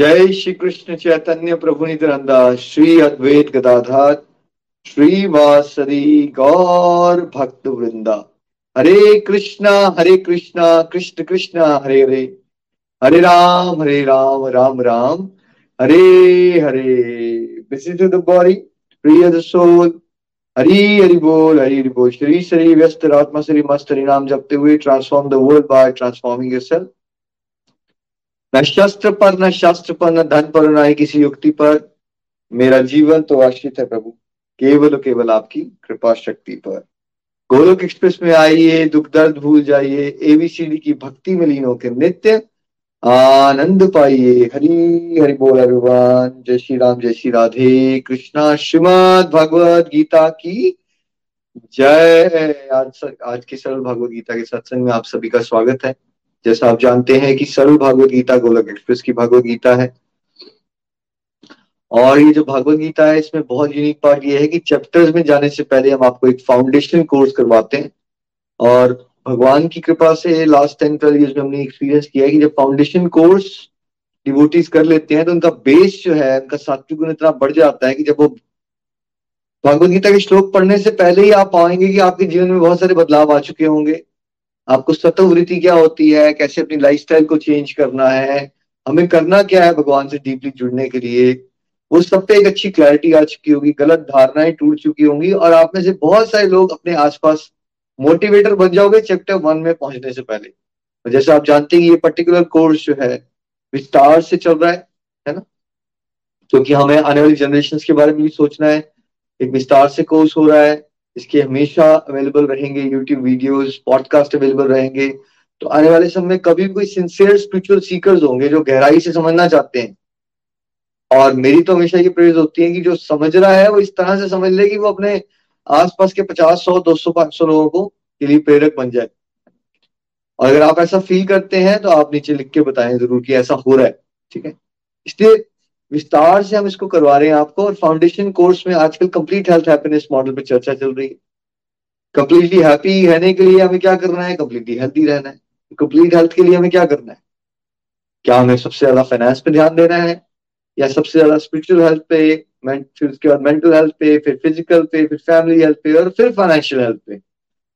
जय श्री कृष्ण चैतन्य प्रभु नित्यानंदा श्री अद्वैत गदाधार श्री वासरी गौर भक्त वृंदा। हरे कृष्णा हरे कृष्णा, कृष्ण कृष्णा, हरे हरे। हरे राम हरे राम राम राम। हरे हरे। Busy to the body free of the हरी हरि बोल, हरि हरि बोल। श्री श्री व्यस्त, आत्मा श्री मस्त, हरि नाम जपते हुए transform the world by transforming yourself न शस्त्र पर, न शास्त्र पर, न धन पर, न किसी युक्ति पर, मेरा जीवन तो आश्रित है प्रभु। केवल केवल आपकी कृपा शक्ति पर। गोलोक एक्सप्रेस में आइए, दुख दर्द भूल जाइए एबीसीडी की भक्ति में लीन होकर नित्य आनंद पाइए। हरी, हरि बोल अभिमान जय श्री राम, जय श्री राधे कृष्णा। श्रीमद भगवत गीता की जय। आज आज की सरल भगवत गीता के सत्संग में आप सभी का स्वागत है। जैसा आप जानते हैं कि सरल भागवत गीता गोलक एक्सप्रेस की भागवत गीता है। और ये जो भागवत गीता है, इसमें बहुत यूनिक पार्ट ये है कि चैप्टर्स में जाने से पहले हम आपको एक फाउंडेशन कोर्स करवाते हैं। और भगवान की कृपा से लास्ट टेन ट्वेल्व ईयर्स में हमने एक्सपीरियंस किया है कि जब फाउंडेशन कोर्स डिवोटीज कर लेते हैं तो उनका बेस जो है, उनका सात्विक गुण इतना बढ़ जाता है कि जब वो भगवत गीता के श्लोक पढ़ने से पहले ही आप पाएँगे कि आपके जीवन में बहुत सारे बदलाव आ चुके होंगे। आपको सतवृत्ति क्या होती है? कैसे अपनी लाइफस्टाइल को चेंज करना है? हमें करना क्या है भगवान से डीपली जुड़ने के लिए? वो सब पे एक अच्छी क्लैरिटी आ चुकी होगी, गलत धारणाएँ टूट चुकी होंगी और आप में से बहुत सारे लोग अपने आसपास मोटिवेटर बन जाओगे चैप्टर वन में पहुँचने से पहले। तो जैसे आप जानते हैं ये पर्टिकुलर कोर्स जो है विस्तार से चल रहा है है ना? क्योंकि हमें आने वाली जनरेशन के बारे में भी सोचना है एक विस्तार से कोर्स हो रहा है। इसके हमेशा अवेलेबल रहेंगे यूट्यूब वीडियोस पॉडकास्ट अवेलेबल रहेंगे। तो आने वाले समय में कभी कोई सिंसियर स्पिरिचुअल सीकर्स होंगे जो गहराई से समझना चाहते हैं। और मेरी तो हमेशा ये प्रेज होती है कि जो समझ रहा है, वो इस तरह से समझ ले कि वो अपने आसपास के पचास, सौ, दो सौ, पाँच सौ लोगों को के लिए प्रेरक बन जाए। और अगर आप ऐसा फील करते हैं तो आप नीचे लिख के बताएँ ज़रूर कि ऐसा हो रहा है। ठीक है? इसलिए विस्तार से हम इसको करवा रहे हैं आपको और फाउंडेशन कोर्स में आजकल कंप्लीट हेल्थ हैप्पीनेस मॉडल पे चर्चा चल रही है। कंप्लीटली हैप्पी रहने के लिए हमें क्या करना है? कंप्लीटली हेल्थी रहना है। कंप्लीट हेल्थ के लिए हमें क्या करना है? क्या हमें सबसे ज़्यादा फाइनेंस पे ध्यान देना है? या सबसे ज़्यादा स्पिरिचुअल हेल्थ पे फिर उसके बाद मेंटल हेल्थ पे, फिर फ़िज़िकल पे, फिर फैमिली हेल्थ पे और फिर फाइनेंशियल हेल्थ पे?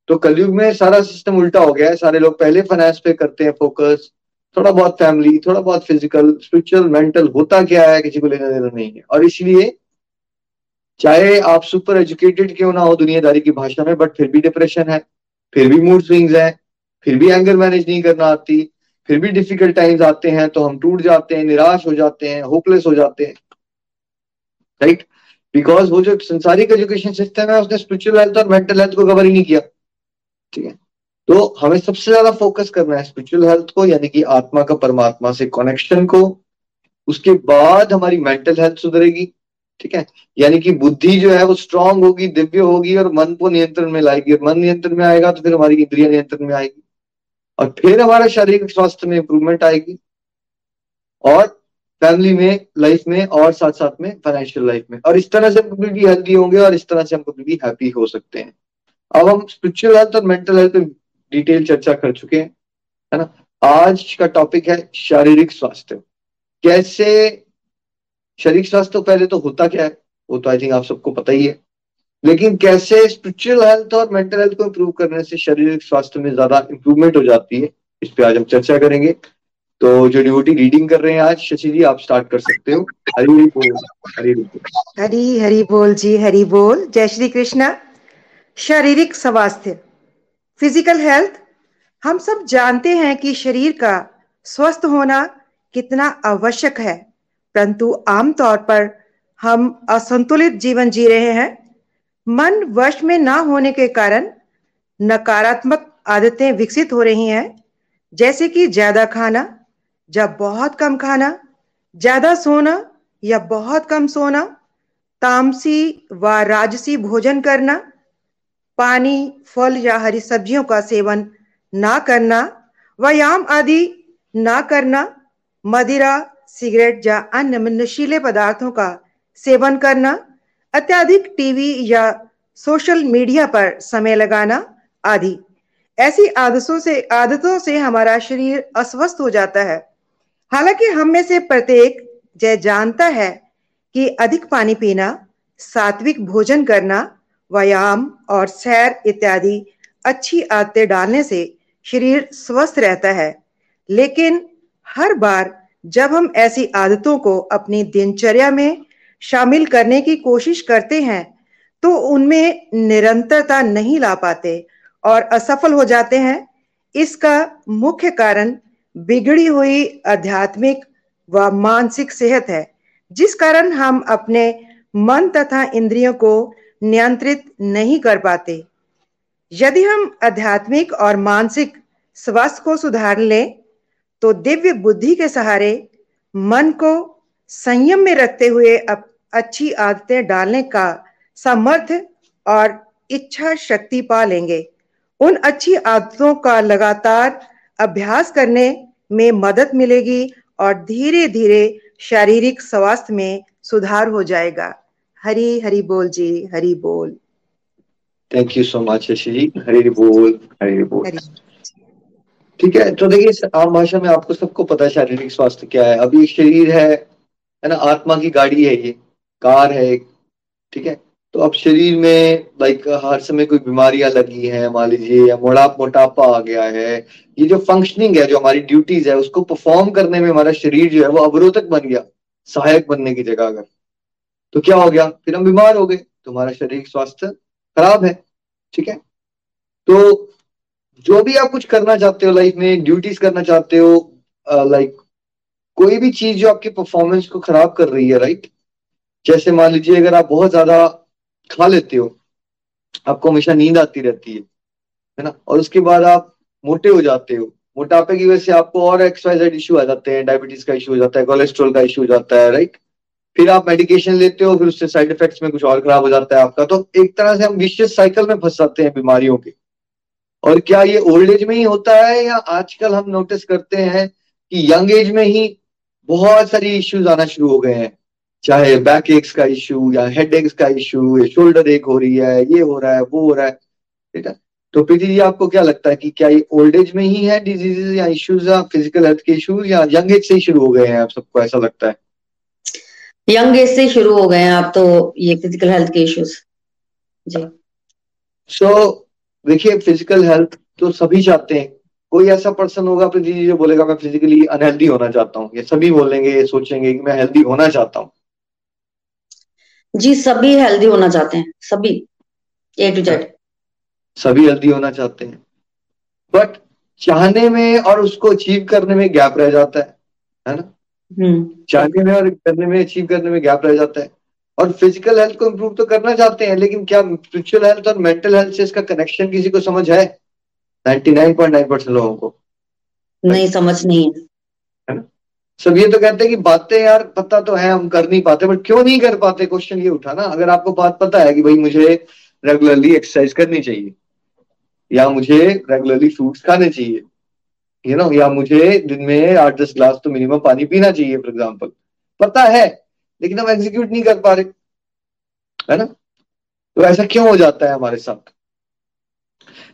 तो कलयुग में सारा सिस्टम उल्टा हो गया है। सारे लोग पहले फाइनेंस पे करते हैं फोकस थोड़ा बहुत फैमिली थोड़ा बहुत फ़िज़िकल स्पिरिचुअल मेंटल होता क्या है, किसी को लेना देना नहीं है। और इसलिए, चाहे आप सुपर एजुकेटेड क्यों ना हो दुनियादारी की भाषा में बट फिर भी डिप्रेशन है, फिर भी मूड स्विंग्स है, फिर भी एंगर मैनेज नहीं करना आती, फिर भी डिफ़िकल्ट टाइम्स आते हैं तो हम टूट जाते हैं, निराश हो जाते हैं होपलेस हो जाते हैं। राइट बिकॉज़ वो जो संसारिक एजुकेशन सिस्टम है, उसने स्पिरिचुअल हेल्थ और मेंटल हेल्थ को कवर ही नहीं किया। ठीक है? तो हमें सबसे ज़्यादा फोकस करना है स्पिरिचुअल हेल्थ को, यानी कि आत्मा का परमात्मा से कनेक्शन को। उसके बाद हमारी मेंटल हेल्थ सुधरेगी, ठीक है? यानी कि बुद्धि जो है वो स्ट्रांग होगी, दिव्य होगी और मन को नियंत्रण में लाएगी। और मन नियंत्रण में आएगा तो फिर हमारी इंद्रिया नियंत्रण में आएगी। और फिर हमारा शारीरिक स्वास्थ्य में इंप्रूवमेंट आएगी। और फैमिली में लाइफ में और साथ साथ में फाइनेंशियल लाइफ में। और इस तरह से हम कभी भी हेल्थी होंगे और इस तरह से हम कभी भी हैप्पी हो सकते हैं। अब हम स्पिरिचुअल हेल्थ और मेंटल हेल्थ डिटेल चर्चा कर चुके हैं, है ना? आज का टॉपिक है शारीरिक स्वास्थ्य। कैसे शारीरिक स्वास्थ्य तो पहले तो होता क्या है, वो तो आई थिंक आप सबको पता ही है। लेकिन कैसे स्पिरिचुअल हेल्थ और मेंटल हेल्थ को इंप्रूव करने से शारीरिक स्वास्थ्य में ज़्यादा इंप्रूवमेंट हो जाती है, इस पे आज हम चर्चा करेंगे। तो जो ड्यूटी रीडिंग कर रहे हैं आज, शशि जी, आप स्टार्ट कर सकते हो। हरी हरी बोल, हरी हरी हरी हरी बोल जी, हरी बोल। जय श्री कृष्णा। शारीरिक स्वास्थ्य। फ़िज़िकल हेल्थ हम सब जानते हैं कि शरीर का स्वस्थ होना कितना आवश्यक है। परंतु आमतौर पर हम असंतुलित जीवन जी रहे हैं। मन वश में ना होने के कारण नकारात्मक आदतें विकसित हो रही हैं, जैसे कि ज़्यादा खाना जब बहुत कम खाना, ज़्यादा सोना, या बहुत कम सोना, तामसी व राजसी भोजन करना पानी, फल या हरी सब्जियों का सेवन ना करना, व्यायाम आदि ना करना, मदिरा, सिगरेट या अन्य नशीले पदार्थों का सेवन करना, अत्याधिक टीवी या सोशल मीडिया पर समय लगाना आदि। ऐसी आदतों से आदतों से हमारा शरीर अस्वस्थ हो जाता है। हालाँकि हम में से प्रत्येक जय जानता है कि अधिक पानी पीना, सात्विक भोजन करना व्यायाम और सैर इत्यादि अच्छी आदतें डालने से शरीर स्वस्थ रहता है। लेकिन हर बार जब हम ऐसी आदतों को अपनी दिनचर्या में शामिल करने की कोशिश करते हैं तो उनमें निरंतरता नहीं ला पाते और असफल हो जाते हैं। इसका मुख्य कारण बिगड़ी हुई आध्यात्मिक व मानसिक सेहत है, जिस कारण हम अपने मन तथा इंद्रियों को नियंत्रित नहीं कर पाते। यदि हम आध्यात्मिक और मानसिक स्वास्थ्य को सुधार लें तो दिव्य बुद्धि के सहारे मन को संयम में रखते हुए अच्छी आदतें डालने का सामर्थ्य और इच्छा शक्ति पा लेंगे। उन अच्छी आदतों का लगातार अभ्यास करने में मदद मिलेगी और धीरे धीरे शारीरिक स्वास्थ्य में सुधार हो जाएगा। हरी हरी बोल जी हरी बोल। Thank you so much Shashi ji Hari बोल हरी बोल। ठीक है तो देखिए आम भाषा में आपको सबको पता है शारीरिक स्वास्थ्य क्या है। अभी शरीर है है ना आत्मा की गाड़ी है ये। कार है ठीक है। तो अब शरीर में लाइक हर समय कोई बीमारियाँ लगी हैं मान लीजिए या मोड़ा मोटापा आ गया है। ये जो फंक्शनिंग है जो हमारी ड्यूटीज़ है उसको परफॉर्म करने में हमारा शरीर जो है वो अवरोधक बन गया। सहायक बनने की जगह अगर। तो क्या हो गया? फिर हम बीमार हो गए। तो हमारा शारीरिक स्वास्थ्य खराब है, ठीक है? तो जो भी आप कुछ करना चाहते हो लाइफ में ड्यूटीज़ करना चाहते हो लाइक कोई भी चीज़ जो आपकी परफॉर्मेंस को खराब कर रही है राइट जैसे मान लीजिए अगर आप बहुत ज़्यादा खा लेते हो, आपको हमेशा नींद आती रहती है है ना? और उसके बाद आप मोटे हो जाते हो, मोटापे की वजह से आपको और एक्सवाइजेड इशू आ जाते हैं डायबिटीज़ का इशू हो जाता है कोलेस्ट्रॉल का इशू हो जाता है राइट फिर आप मेडिकेशन लेते हो, फिर उससे साइड इफेक्ट्स में कुछ और खराब हो जाता है आपका। तो एक तरह से हम विशेष साइकिल में फंस जाते हैं बीमारियों के। और क्या ये ओल्ड एज में ही होता है या आजकल हम नोटिस करते हैं कि यंग एज में ही बहुत सारी इश्यूज़ आना शुरू हो गए हैं। चाहे बैक एक्स का इशू या हेड एक्स का इशू या शोल्डर एक हो रही है, ये हो रहा है, वो हो रहा है, ठीक है? तो प्रीति जी, आपको क्या लगता है कि क्या ये ओल्ड एज में ही है डिजीजेस या इश्यूज़ या फ़िज़िकल हेल्थ के इश्यूज़ या यंग एज से ही शुरू हो गए हैं आप सबको, ऐसा लगता है? यंग एज से शुरू हो गए हैं आप तो ये फ़िज़िकल हेल्थ के इश्यूज़ जी। सो so, देखिए फ़िज़िकल हेल्थ तो सभी चाहते हैं। कोई ऐसा पर्सन होगा प्रीति जी जो बोलेगा मैं फिजिकली अनहेल्दी होना चाहता हूँ। ये सभी बोलेंगे ये सोचेंगे कि मैं हेल्दी होना चाहता हूँ। जी सभी हेल्दी होना चाहते हैं। सभी। ए टू जेड सभी हेल्दी होना चाहते हैं। बट चाहने में और उसको अचीव करने में गैप रह जाता है। है ना। चाहने में और करने में अचीव करने में गैप रह जाता है। और फ़िज़िकल हेल्थ को इम्प्रूव तो करना चाहते हैं लेकिन क्या स्पिरिचुअल हेल्थ और मेंटल हेल्थ से इसका कनेक्शन किसी को समझ है? 99.9 परसेंट लोगों को। नहीं समझ नहीं है। सब ये तो कहते हैं कि बातें यार पता तो है हम कर नहीं पाते बट क्यों नहीं कर पाते? क्वेश्चन ये उठा ना। अगर आपको बात पता है कि भाई मुझे रेगुलरली एक्सरसाइज करनी चाहिए या मुझे रेगुलरली फ्रूट्स खाने चाहिए यू नो या मुझे दिन में आठ दस ग्लास तो मिनिमम पानी पीना चाहिए फॉर एग्ज़ाम्पल पता है, लेकिन हम एग्जीक्यूट नहीं कर पा रहे। है ना? तो ऐसा क्यों हो जाता है हमारे साथ?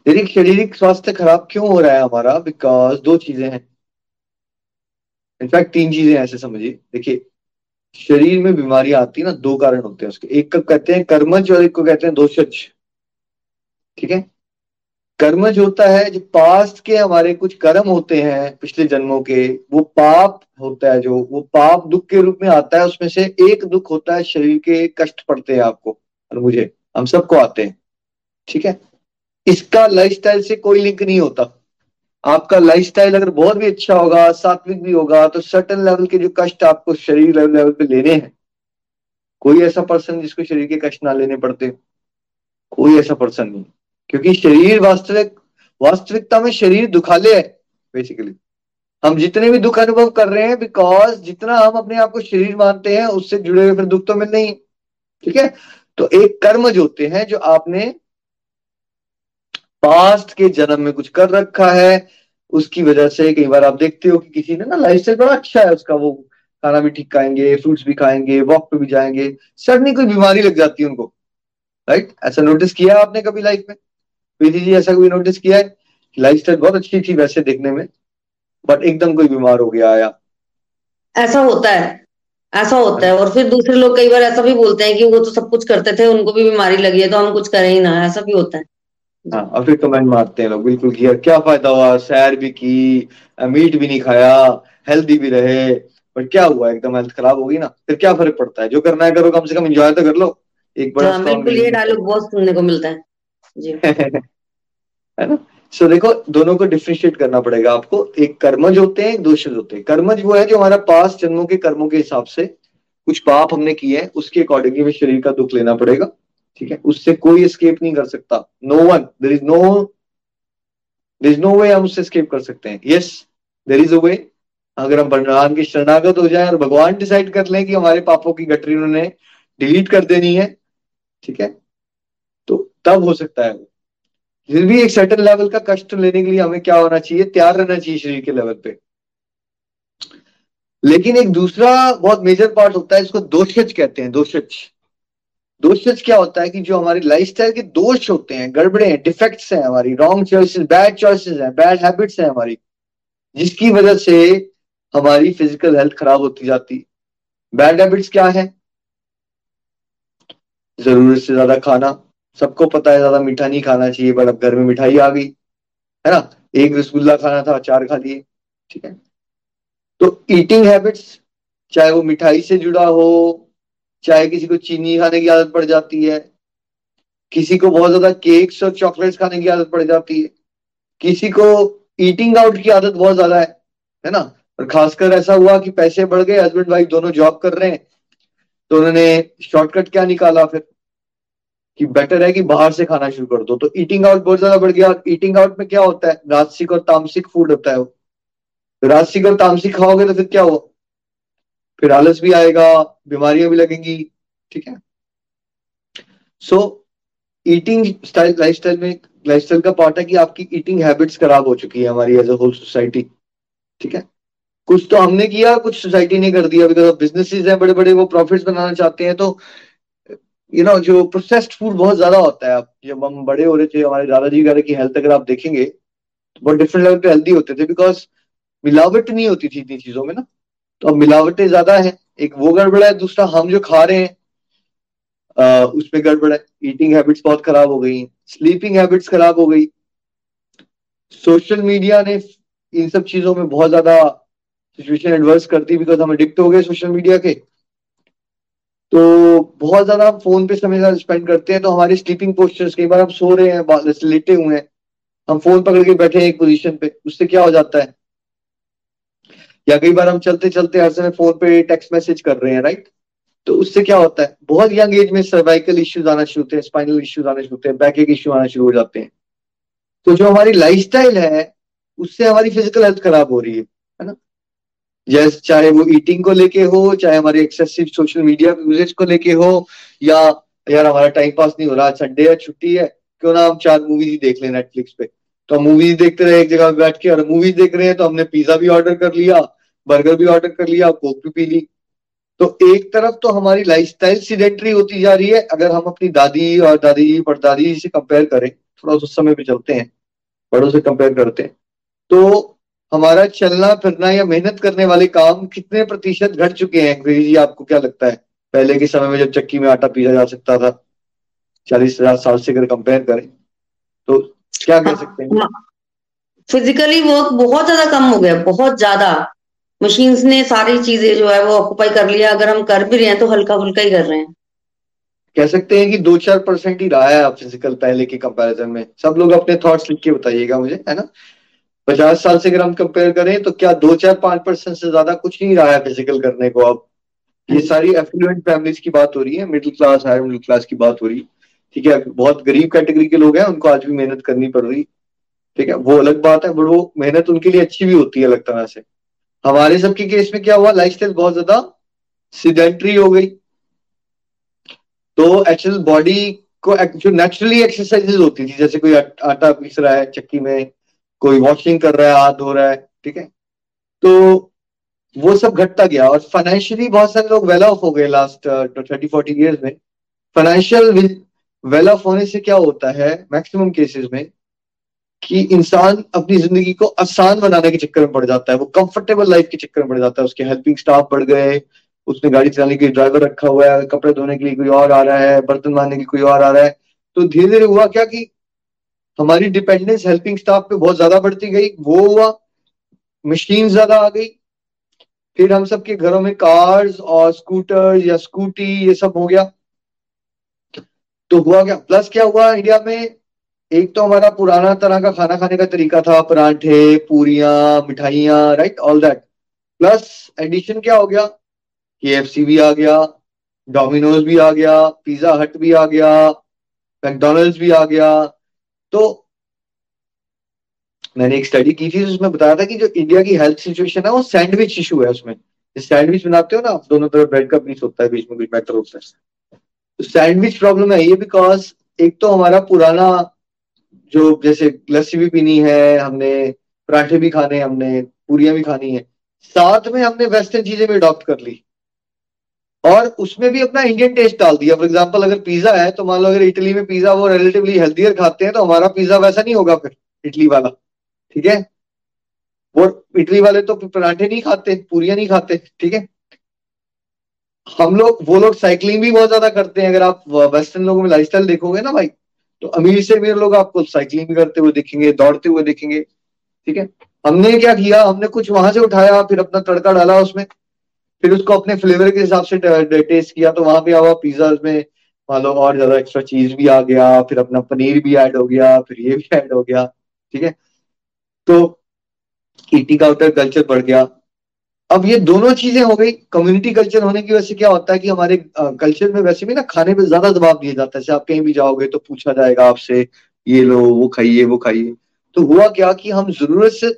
यदि शारीरिक स्वास्थ्य खराब क्यों हो रहा है हमारा? बिकॉज़ दो चीज़ें हैं। इनफैक्ट तीन चीज़ें ऐसे समझिए। देखिए, शरीर में बीमारियाँ आती है ना, दो कारण होते हैं उसके। एक को कहते हैं कर्मज और एक को कहते हैं दोषज। ठीक है? कर्मज होता है, जो पास्ट के हमारे कुछ कर्म होते हैं, पिछले जन्मों के, वो पाप होता है जो, वो पाप दुख के रूप में आता है, उसमें से एक दुख होता है, शरीर के कष्ट पड़ते हैं आपको, और मुझे, हम सबको आते हैं, ठीक है? इसका लाइफस्टाइल से कोई लिंक नहीं होता। आपका लाइफस्टाइल अगर बहुत भी अच्छा होगा, सात्विक भी होगा तो सर्टन लेवल के जो कष्ट आपको शरीर लेवल लेवल पे लेने हैं। कोई ऐसा पर्सन जिसको शरीर के कष्ट ना लेने पड़ते। कोई ऐसा पर्सन नहीं। क्योंकि शरीर वास्तविक, वास्तविकता में शरीर दुखाले है बेसिकली हम जितने भी दुख अनुभव कर रहे हैं बिकॉज़ जितना हम अपने आप को शरीर मानते हैं, उससे जुड़े हुए फिर दुख तो मिल नहीं ठीक है? तो एक कर्म जो होते हैं, जो आपने पास्ट के जन्म में कुछ कर रखा है, उसकी वजह से कई बार आप देखते हो कि किसी ने ना लाइफ स्टाइल बड़ा अच्छा है, उसका वो खाना भी ठीक खाएँगे फ्रूट्स भी खाएँगे वॉक पे भी जाएँगे सडनली कोई बीमारी लग जाती है उनको। राइट ऐसा नोटिस किया है आपने कभी लाइफ में? प्रीति जी ऐसा कोई नोटिस किया है लाइफ स्टाइल बहुत अच्छी थी वैसे देखने में बट एकदम कोई बीमार हो गया आया ऐसा होता है ऐसा होता है। और फिर दूसरे लोग कई बार ऐसा भी बोलते हैं कि वो तो सब कुछ करते थे उनको भी बीमारी लगी है तो हम कुछ करें ही ना। ऐसा भी होता है। हाँ और फिर कमेंट मारते हैं लोग बिल्कुल किया क्या फ़ायदा हुआ? सैर भी की मीट भी नहीं खाया हेल्दी भी रहे बट क्या हुआ? एकदम हेल्थ खराब होगी ना। फिर क्या फ़र्क पड़ता है? जो करना है करो कम से कम एंजॉय तो कर लो। एक बड़ा हाँ बिल्कुल ये डायलॉग बहुत सुनने को मिलता है। है ना? सो देखो, दोनों को डिफ्रेंशिएट करना पड़ेगा आपको। एक कर्मज होते हैं, एक दोषज होते हैं। कर्मज वो है जो हमारा पास जन्मों के कर्मों के हिसाब से कुछ पाप हमने किए हैं, उसके अकॉर्डिंगली हमें शरीर का दुख लेना पड़ेगा, ठीक है? उससे कोई स्केप नहीं कर सकता। No one there is no there is no way हम उससे स्केप कर सकते हैं। यस देर इज़ अ वे अगर हम भगवान के शरणागत हो जाए और भगवान डिसाइड कर लें कि हमारे पापों की गठरी उन्होंने डिलीट कर देनी है, ठीक है? तब हो सकता है फिर भी एक सर्टन लेवल का कष्ट लेने के लिए हमें क्या होना चाहिए? तैयार रहना चाहिए शरीर के लेवल पे। लेकिन एक दूसरा बहुत मेजर पार्ट होता है, इसको दोषज कहते हैं, दोषज। दोषज क्या होता है कि जो हमारी लाइफस्टाइल के दोष होते हैं, गड़बड़े हैं डिफेक्ट्स हैं हमारी रॉन्ग चॉइसेस बैड चॉइसेस हैं बैड हैबिट्स हैं हमारी, जिसकी वजह से हमारी फ़िज़िकल हेल्थ खराब होती जाती। बैड हैबिट्स क्या है? ज़रूरत से ज़्यादा खाना सबको पता है ज़्यादा मीठा नहीं खाना चाहिए बट अब घर में मिठाई आ गई, है ना? एक रसगुल्ला खाना था चार खा लिए, ठीक है? तो ईटिंग हैबिट्स चाहे वो मिठाई से जुड़ा हो, चाहे किसी को चीनी खाने की आदत पड़ जाती है, किसी को बहुत ज़्यादा केक्स और चॉकलेट्स खाने की आदत पड़ जाती है, किसी को ईटिंग आउट की आदत बहुत ज़्यादा है है ना? और खासकर ऐसा हुआ कि पैसे बढ़ गए हस्बैंड वाइफ दोनों जॉब कर रहे हैं तो उन्होंने शॉर्टकट क्या निकाला फिर? कि बेटर है कि बाहर से खाना शुरू कर दो। तो ईटिंग आउट बहुत ज़्यादा बढ़ गया। ईटिंग आउट में क्या होता है? राजसिक और तामसिक फ़ूड होता है। वो तो राजसिक और तामसिक खाओगे तो फिर क्या हुआ? फिर आलस भी आएगा, बीमारियाँ भी लगेंगी, ठीक है? So eating style life style में लाइफ स्टाइल का पार्ट है कि आपकी ईटिंग हैबिट्स खराब हो चुकी है हमारी एज अ होल सोसाइटी ठीक है? कुछ तो हमने किया, कुछ सोसाइटी ने कर दिया। बिकॉज़ बिजनेसेस हैं बड़े बड़े वो प्रॉफिट्स बनाना चाहते हैं तो यू नो जो प्रोसेस्ड फ़ूड बहुत ज़्यादा होता है अब, जब हम बड़े हो रहे थे, हमारे दादाजी वगैरह की हेल्थ अगर आप देखेंगे तो बहुत डिफरेंट लेवल पे हेल्दी होते थे बिकॉज़ मिलावट नहीं होती थी इतनी चीज़ों में ना। तो अब मिलावटें ज़्यादा है, एक वो गड़बड़ है, दूसरा हम जो खा रहे हैं उसमें गड़बड़ है। ईटिंग हैबिट्स बहुत खराब हो गई स्लीपिंग हैबिट्स खराब हो गई। सोशल मीडिया ने इन सब चीज़ों में बहुत ज़्यादा सिचुएशन एडवर्स कर दी बिकॉज़ हम एडिक्ट हो गए सोशल मीडिया के। तो बहुत ज़्यादा हम फ़ोन पे समय स्पेंड करते हैं तो हमारे स्लीपिंग पोस्टर्स कई बार हम सो रहे हैं लेटे हुए हैं। हम फ़ोन पकड़ के बैठे हैं एक पोजीशन पे, उससे क्या हो जाता है? या कई बार हम चलते चलते हर समय फ़ोन पे टेक्स्ट मैसेज कर रहे हैं राइट तो उससे क्या होता है? बहुत यंग एज में सर्वाइकल इश्यूज़ आना शुरू होते हैं स्पाइनल इश्यूज़ आने शुरू होते हैं बैक एक इश्यू आना शुरू हो जाते हैं। तो जो हमारी लाइफस्टाइल है, उससे हमारी फ़िज़िकल हेल्थ खराब हो रही है। जैसे चाहे वो ईटिंग को लेके हो, चाहे हमारी एक्सेसिव सोशल मीडिया यूजेज को लेके हो, या यार हमारा टाइम पास नहीं हो रहा संडे है, छुट्टी है, क्यों ना हम चार मूवीज़ ही देख लें नेटफ्लिक्स पे? तो हम मूवीज़ देखते रहे, एक जगह बैठ के, और मूवीज़ देख रहे हैं तो हमने पिज्जा भी ऑर्डर कर लिया बर्गर भी ऑर्डर कर लिया, कोक भी पी ली। तो एक तरफ़ तो हमारी लाइफस्टाइल सीडेंट्री होती जा रही है, अगर हम अपनी दादी और दादी जी परदादी से कंपेयर करें, थोड़ा उस समय पे चलते हैं, बड़ों से कंपेयर करते हैं तो हमारा चलना फिरना या मेहनत करने वाले काम कितने प्रतिशत घट चुके हैं? जी आपको क्या लगता है? पहले के समय में जब चक्की में आटा पीसा जा सकता था चालीस हज़ार साल से अगर कंपेयर करें तो क्या कह सकते हैं? फिजिकली वर्क बहुत ज़्यादा कम हो गया बहुत ज़्यादा। मशीन्स ने सारी चीज़ें जो है वो ऑक्यूपाई कर लिया अगर हम कर भी रहे हैं तो हल्का फुल्का ही कर रहे हैं। कह सकते हैं कि दो चार परसेंट ही रहा है फ़िज़िकल पहले के कंपैरिजन में। सब लोग अपने थॉट्स लिख के बताइएगा मुझे है ना? पचास साल से अगर हम कंपेयर करें तो क्या दो चार पाँच परसेंट से ज़्यादा कुछ नहीं रहा है फ़िज़िकल करने को अब? ये सारी एफ्लुएंट फैमिलीज़ की बात हो रही है middle class higher middle class की बात हो रही। है ठीक है, बहुत गरीब कैटेगरी के लोग हैं, उनको आज भी मेहनत करनी पड़ रही। ठीक है, वो अलग बात है बट वो मेहनत उनके लिए अच्छी भी होती है अलग तरह से। हमारे सबके केस में क्या हुआ? लाइफ बहुत ज़्यादा सिडेंट्री हो गई। तो एक्चुअल बॉडी को जो नेचुरली एक्सरसाइजेज होती थी, जैसे कोई आटा पीस रहा है चक्की में कोई वॉशिंग कर रहा है, हाथ धो रहा है, ठीक है? तो वो सब घटता गया और फाइनेंशियली बहुत सारे लोग वेल ऑफ़ हो गए लास्ट थर्टी फोर्टी ईयर्स में। फाइनेंशियल वेल ऑफ़ होने से क्या होता है मैक्सिमम केसेस में, कि इंसान अपनी ज़िंदगी को आसान बनाने के चक्कर में पड़ जाता है, वो कंफर्टेबल लाइफ के चक्कर में पड़ जाता है। उसके हेल्पिंग स्टाफ बढ़ गए, उसने गाड़ी चलाने के लिए ड्राइवर रखा हुआ है, कपड़े धोने के लिए कोई और आ रहा है, बर्तन मारने के लिए कोई और आ रहा है। तो धीरे धीरे हुआ क्या कि हमारी डिपेंडेंस हेल्पिंग स्टाफ पे बहुत ज़्यादा बढ़ती गई, वो हुआ मशीन ज़्यादा आ गई, फिर हम सबके घरों में कार्स और स्कूटर या स्कूटी ये सब हो गया तो हुआ क्या? प्लस क्या हुआ इंडिया में? एक तो हमारा पुराना तरह का खाना खाने का तरीका था, परांठे, पूरियाँ, मिठाइयाँ right all that plus addition क्या हो गया? के भी आ गया डोमिनोज भी आ गया पिज्जा हट भी आ गया मैकडोनल्ड्स भी आ गया तो मैंने एक स्टडी की थी, उसमें बताया था कि जो इंडिया की हेल्थ सिचुएशन है, वो सैंडविच इशू है उसमें। सैंडविच बनाते हो ना आप दोनों तरफ़ ब्रेड का पीस होता है, बीच में कुछ मैटर होता है। तो सैंडविच प्रॉब्लम है ये बिकॉज़ एक तो हमारा पुराना जो जैसे लस्सी भी पीनी है, हमने पराठे भी खाने हमने पूरियाँ भी खानी है, साथ में हमने वेस्टर्न चीज़ें भी अडॉप्ट कर ली। और उसमें भी अपना इंडियन टेस्ट डाल दिया। फॉर एग्ज़ाम्पल अगर पिज्जा है तो मान लो अगर इटली में पिज्जा वो रिलेटिवली हेल्थियर खाते हैं तो हमारा पिज्जा वैसा नहीं होगा फिर इटली वाला। ठीक है? वो इटली वाले तो पराठे नहीं खाते, पूरियाँ नहीं खाते, ठीक है? हम लोग, वो लोग साइकिलिंग भी बहुत ज़्यादा करते हैं। अगर आप वेस्टर्न लोगों में लाइफस्टाइल देखोगे ना भाई तो अमीर से अमीर लोग आपको साइकिलिंग भी करते हुए दिखेंगे, दौड़ते हुए दिखेंगे, ठीक है? हमने क्या किया? हमने कुछ वहाँ से उठाया, फिर अपना तड़का डाला उसमें। फिर उसको अपने फ्लेवर के हिसाब से टेस्ट किया तो वहाँ पे आवा पिज्जा में मान लो और ज़्यादा एक्स्ट्रा चीज़ भी आ गया, फिर अपना पनीर भी ऐड हो गया, फिर ये भी ऐड हो गया, ठीक है? तो इटी का आउटर कल्चर बढ़ गया। अब ये दोनों चीज़ें हो गई कम्युनिटी कल्चर होने की वजह से क्या होता है कि हमारे कल्चर में वैसे भी ना खाने पे ज़्यादा दबाव दिया जाता है। जैसे आप कहीं भी जाओगे तो पूछा जाएगा आपसे, ये लो, वो खाइए वो खाइए। तो हुआ क्या कि हम ज़रूरत से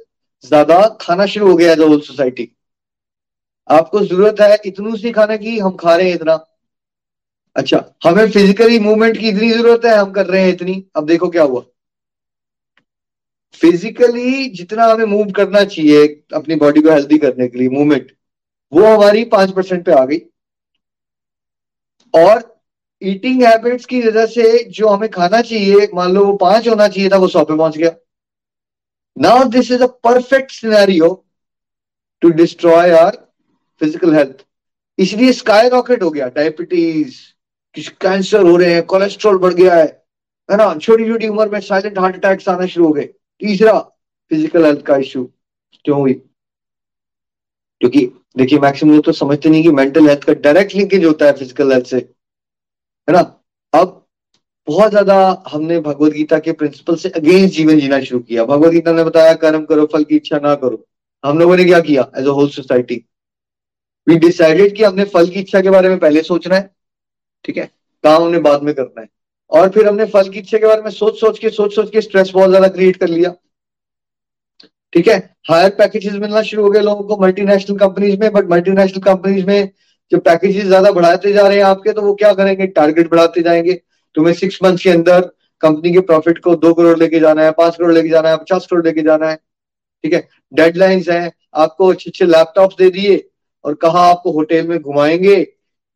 ज़्यादा खाना शुरू हो गया एज होल सोसाइटी आपको ज़रूरत है इतनू सी खाने की, हम खा रहे हैं इतना। अच्छा हमें फिजिकली मूवमेंट की इतनी ज़रूरत है, हम कर रहे हैं इतनी। अब देखो क्या हुआ। फिजिकली जितना हमें मूव करना चाहिए अपनी बॉडी को हेल्दी करने के लिए मूवमेंट वो हमारी पाँच परसेंट पे आ गई। और ईटिंग हैबिट्स की वजह से जो हमें खाना चाहिए, मान लो वो पाँच होना चाहिए था, वो सौ पे पहुँच गया। Now this is a perfect scenario to destroy our physical health इसलिए स्काई रॉकेट हो गया डायबिटीज़ कैंसर हो रहे हैं कोलेस्ट्रॉल बढ़ गया है है ना? छोटी छोटी उम्र में साइलेंट हार्ट अटैक्स आना शुरू हो गए। तीसरा फ़िज़िकल हेल्थ का इश्यू क्यों हुई? क्योंकि, देखिए मैक्सिमम तो समझते नहीं कि मेंटल हेल्थ का डायरेक्ट लिंकेज होता है फ़िज़िकल हेल्थ से, है ना? अब, बहुत ज़्यादा हमने भगवत गीता के प्रिंसिपल से अगेंस्ट जीवन जीना शुरू किया। भगवत गीता ने बताया, कर्म करो, फल की इच्छा ना करो। हम लोगों ने क्या किया? As a whole society we decided कि हमने फल की इच्छा के बारे में पहले सोचना है, ठीक है? काम हमने बाद में करना है। और फिर हमने फल की इच्छा के बारे में सोच सोच के, सोच सोच के स्ट्रेस बहुत ज़्यादा क्रिएट कर लिया। ठीक है? हायर पैकेजेस मिलना शुरू हो गए लोगों को मल्टीनेशनल कंपनीज़ में बट मल्टीनेशनल कंपनीज़ में जब पैकेजेस ज़्यादा बढ़ाते जा रहे हैं आपके तो वो क्या करेंगे? टारगेट बढ़ाते जाएँगे। तुम्हें सिक्स मंथ के अंदर कंपनी के प्रॉफिट को दो करोड़ लेके जाना है, पाँच करोड़ लेके जाना है, पचास करोड़ लेके जाना है। ठीक है? डेडलाइंस है। आपको अच्छे अच्छे लैपटॉप दे दिए। और कहा आपको होटल में घुमाएँगे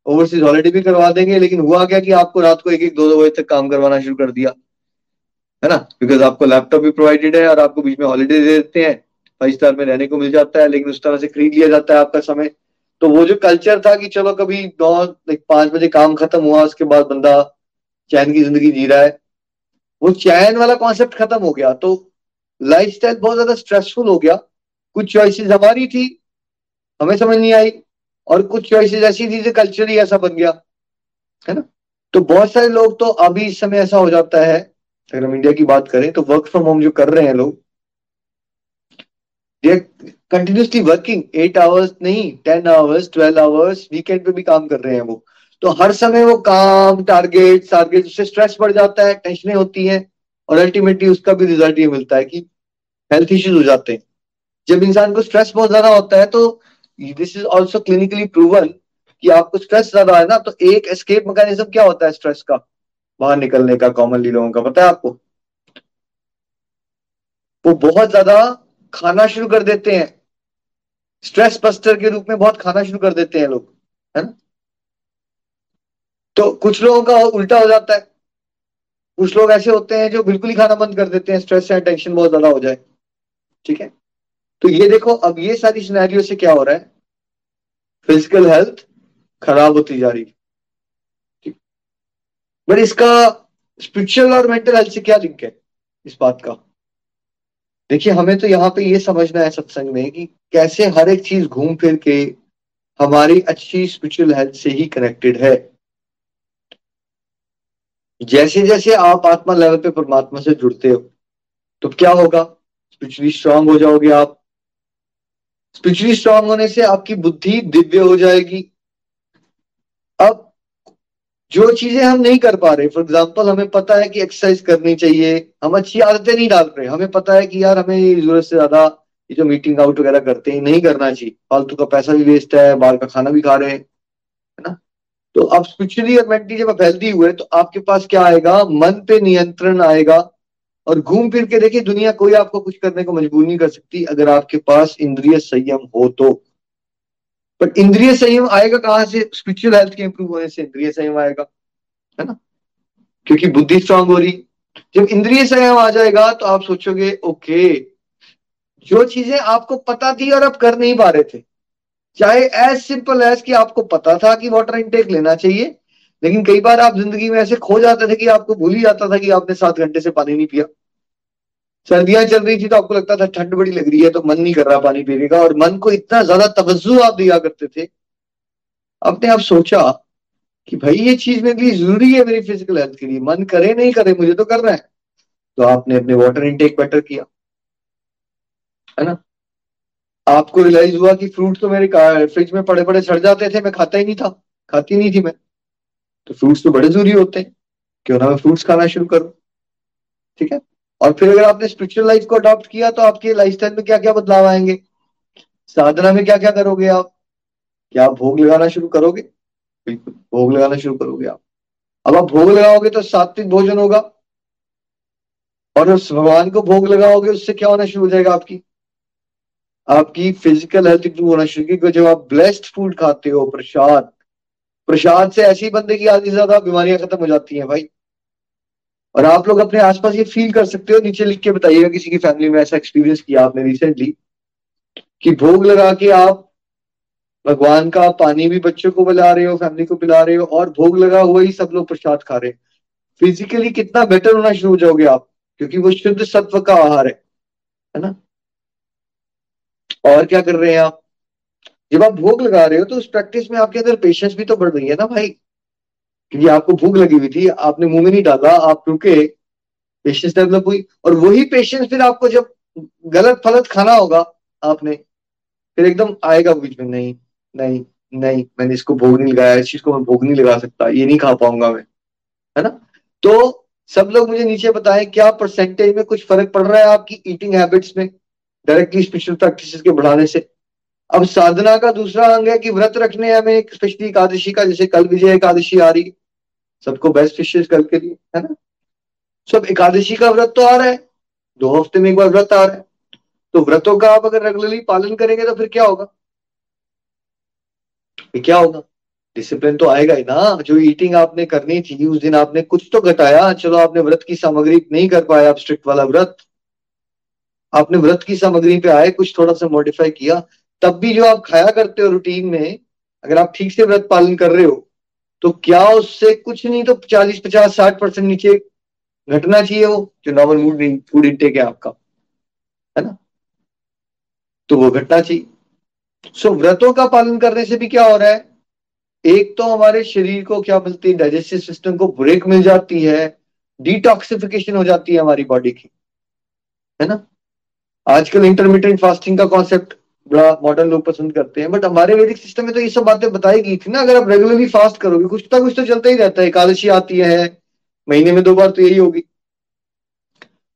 ओवरसीज हॉलीडे भी करवा देंगे, लेकिन हुआ क्या कि आपको रात को एक एक दो दो बजे तक काम करवाना शुरू कर दिया? है ना? बिकॉज़ आपको लैपटॉप भी प्रोवाइडेड है और आपको बीच में हॉलीडे दे देते हैं। फाइव स्टार में रहने को मिल जाता है, लेकिन उस तरह से खरीद लिया जाता है आपका समय। तो वो जो कल्चर था कि चलो कभी नौ पाँच बजे काम खत्म हुआ, उसके बाद बंदा चैन की ज़िंदगी जी रहा है। वो चैन वाला कॉन्सेप्ट खत्म हो गया तो लाइफ बहुत ज़्यादा स्ट्रेसफुल हो गया। कुछ चॉइसेस हमारी थी हमें समझ नहीं आई और कुछ चॉइसेस ऐसी थी कल्चर ही ऐसा बन गया, है ना? तो बहुत सारे लोग तो अभी इस समय ऐसा हो जाता है, अगर हम इंडिया की बात करें तो वर्क फ्रॉम होम जो कर रहे हैं लोग कंटिन्यूसली वर्किंग एट आवर्स नहीं ten hours twelve hours weekend पे भी काम कर रहे हैं वो। तो हर समय वो काम टारगेट टारगेट उससे स्ट्रेस बढ़ जाता है टेंशनें होती हैं, और अल्टीमेटली उसका भी रिज़ल्ट ये मिलता है कि हेल्थ इश्यूज़ हो जाते हैं। जब इंसान को स्ट्रेस बहुत ज़्यादा होता है तो this is also clinically proven कि आपको स्ट्रेस ज़्यादा है ना तो एक एस्केप मैकेनिज्म क्या होता है स्ट्रेस का? बाहर निकलने का कॉमनली लोगों का, पता है आपको? वो बहुत ज़्यादा खाना शुरू कर देते हैं। स्ट्रेस बस्टर के रूप में बहुत खाना शुरू कर देते हैं लोग, है ना? तो कुछ लोगों का उल्टा हो जाता है। कुछ लोग ऐसे होते हैं जो बिल्कुल ही खाना बंद कर देते हैं स्ट्रेस या टेंशन बहुत ज़्यादा हो जाए। ठीक है? तो ये देखो, अब ये सारी सिनेरियो से क्या हो रहा है? फ़िज़िकल हेल्थ खराब होती जा रही बट इसका स्पिरिचुअल और मेंटल हेल्थ से क्या लिंक है? इस बात का। देखिए, हमें तो यहाँ पे ये समझना है सत्संग में कि कैसे हर एक चीज़ घूम फिर के हमारी अच्छी स्पिरिचुअल हेल्थ से ही कनेक्टेड है। जैसे जैसे आप आत्मा लेवल पे परमात्मा से जुड़ते हो तो क्या होगा? स्पिरिचुअली स्ट्रांग हो जाओगे आप। स्पिरिचुअली स्ट्रांग होने से आपकी बुद्धि दिव्य हो जाएगी। अब जो चीज़ें हम नहीं कर पा रहे फॉर एग्ज़ाम्पल हमें पता है कि एक्सरसाइज करनी चाहिए, हम अच्छी आदतें नहीं डाल रहे, हमें पता है कि यार हमें ज़रूरत से ज़्यादा ये जो मीटिंग आउट वगैरह करते हैं, नहीं करना चाहिए। फालतू का पैसा भी वेस्ट है, बाहर का खाना भी खा रहे हैं, है ना? तो अब स्पिरिचुअली और मेंटली जब आप हेल्दी हुए तो आपके पास क्या आएगा? मन पे नियंत्रण आएगा। और घूम फिर के देखिए, दुनिया कोई आपको कुछ करने को मजबूर नहीं कर सकती, अगर आपके पास इंद्रिय संयम हो तो। बट इंद्रिय संयम आएगा कहाँ से? स्पिरिचुअल हेल्थ के इंप्रूव होने से इंद्रिय संयम आएगा, है ना? क्योंकि बुद्धि स्ट्रांग हो रही। जब इंद्रिय संयम आ जाएगा तो आप सोचोगे, ओके, जो चीज़ें आपको पता थी और आप कर नहीं पा रहे थे। चाहे एज सिंपल एज कि आपको पता था कि वाटर इनटेक लेना चाहिए, लेकिन कई बार आप ज़िंदगी में ऐसे खो जाते थे कि आपको भूल ही जाता था कि आपने सात घंटे से पानी नहीं पिया। सर्दियाँ चल रही थी तो आपको लगता था ठंड बड़ी लग रही है तो मन नहीं कर रहा पानी पीने का, और मन को इतना ज़्यादा तवज्जो आप दिया करते थे। आपने आप सोचा कि भाई ये चीज़ मेरे लिए ज़रूरी है मेरी फ़िज़िकल हेल्थ के लिए। मन करे नहीं करे, मुझे तो करना है। तो आपने अपने वाटर इनटेक बेटर किया। है ना? आपको रियलाइज़ हुआ कि फ्रूट तो मेरे फ्रिज में पड़े पड़े सड़ जाते थे, मैं खाता ही नहीं था। खाती नहीं थी मैं। तो फ्रूट्स तो बड़े ज़रूरी होते हैं। क्यों ना मैं फ्रूट्स खाना शुरू करूँ? ठीक है? और फिर अगर आपने स्पिरिचुअल लाइफ को अडॉप्ट किया तो आपके लाइफस्टाइल में क्या क्या बदलाव आएँगे? साधना में क्या क्या करोगे आप? क्या आप भोग लगाना शुरू करोगे? बिल्कुल, भोग लगाना शुरू करोगे आप। अब आप भोग लगाओगे तो सात्विक भोजन होगा। और उस भगवान को भोग लगाओगे, उससे क्या होना शुरू हो जाएगा आपकी? आपकी फ़िज़िकल हेल्थ इंप्रूव होना शुरू क्योंकि जब आप ब्लेस्ड फ़ूड खाते हो, प्रसाद प्रसाद से ऐसी बंदे की आधी ज़्यादा बीमारियाँ खत्म हो जाती हैं भाई। और आप लोग अपने आसपास ये फील कर सकते हो, नीचे लिख के बताइएगा किसी की फैमिली में ऐसा एक्सपीरियंस किया आपने रिसेंटली कि भोग लगा के आप भगवान का पानी भी बच्चों को पिला रहे हो फैमिली को पिला रहे हो और भोग लगा हुआ ही सब लोग प्रसाद खा रहे फिजिकली कितना बेटर होना शुरू हो जाओगे आप, क्योंकि वो शुद्ध सत्व का आहार है है ना? और क्या कर रहे हैं आप? जब आप भोग लगा रहे हो तो उस प्रैक्टिस में आपके अंदर पेशेंस भी तो बढ़ रही है ना भाई? क्योंकि आपको भूख लगी हुई थी, आपने मुँह में नहीं डाला, आप रुके पेशेंस डेवलप हुई। और वही पेशेंस फिर आपको जब गलत फलत खाना होगा, आपने, फिर एकदम आएगा बीच में, नहीं नहीं नहीं, मैंने इसको भोग नहीं लगाया, इस चीज़ को मैं भोग नहीं लगा सकता, ये नहीं खा पाऊँगा मैं। है ना? तो सब लोग मुझे नीचे बताएँ, क्या परसेंटेज में कुछ फ़र्क पड़ रहा है आपकी ईटिंग हैबिट्स में? डायरेक्टली स्पिरिचुअल प्रैक्टिस के बढ़ाने से। अब साधना का दूसरा अंग है कि व्रत रखने हमें स्पेशली एकादशी का, जैसे कल विजय एकादशी आ रही, सबको बेस्ट विशेष कल के लिए, है ना? सब एकादशी का व्रत तो आ रहा है, दो हफ़्ते में एक बार व्रत आ रहा है तो व्रतों का आप अगर रेगुलरली पालन करेंगे तो फिर क्या होगा? फिर क्या होगा? डिसिप्लिन तो आएगा ही ना, जो ईटिंग आपने करनी थी, उस दिन आपने कुछ तो घटाया, चलो आपने व्रत की सामग्री नहीं कर पाया, आप स्ट्रिक्ट वाला व्रत, आपने व्रत की सामग्री पे आए, कुछ थोड़ा सा मॉडिफाई किया तब भी जो आप खाया करते हो रूटीन में, अगर आप ठीक से व्रत पालन कर रहे हो तो क्या उससे कुछ नहीं तो चालीस, पचास, साठ परसेंट नीचे घटना चाहिए वो, जो नॉर्मल मूड फ़ूड इंटेक है आपका, है ना? तो वो घटना चाहिए। सो व्रतों का पालन करने से भी क्या हो रहा है? एक तो हमारे शरीर को क्या मिलती है डाइजेस्टिव सिस्टम को ब्रेक मिल जाती है डिटॉक्सिफिकेशन हो जाती है हमारी बॉडी की, है ना? आजकल इंटरमीडिएट फास्टिंग का कॉन्सेप्ट बड़ा मॉडर्न लोग पसंद करते हैं बट हमारे वैदिक सिस्टम में तो ये सब बातें बताई गई थी ना, अगर आप रेगुलरली फास्ट करोगे, कुछ ना कुछ तो चलता ही रहता है, एकादशी आती है, महीने में दो बार तो यही होगी।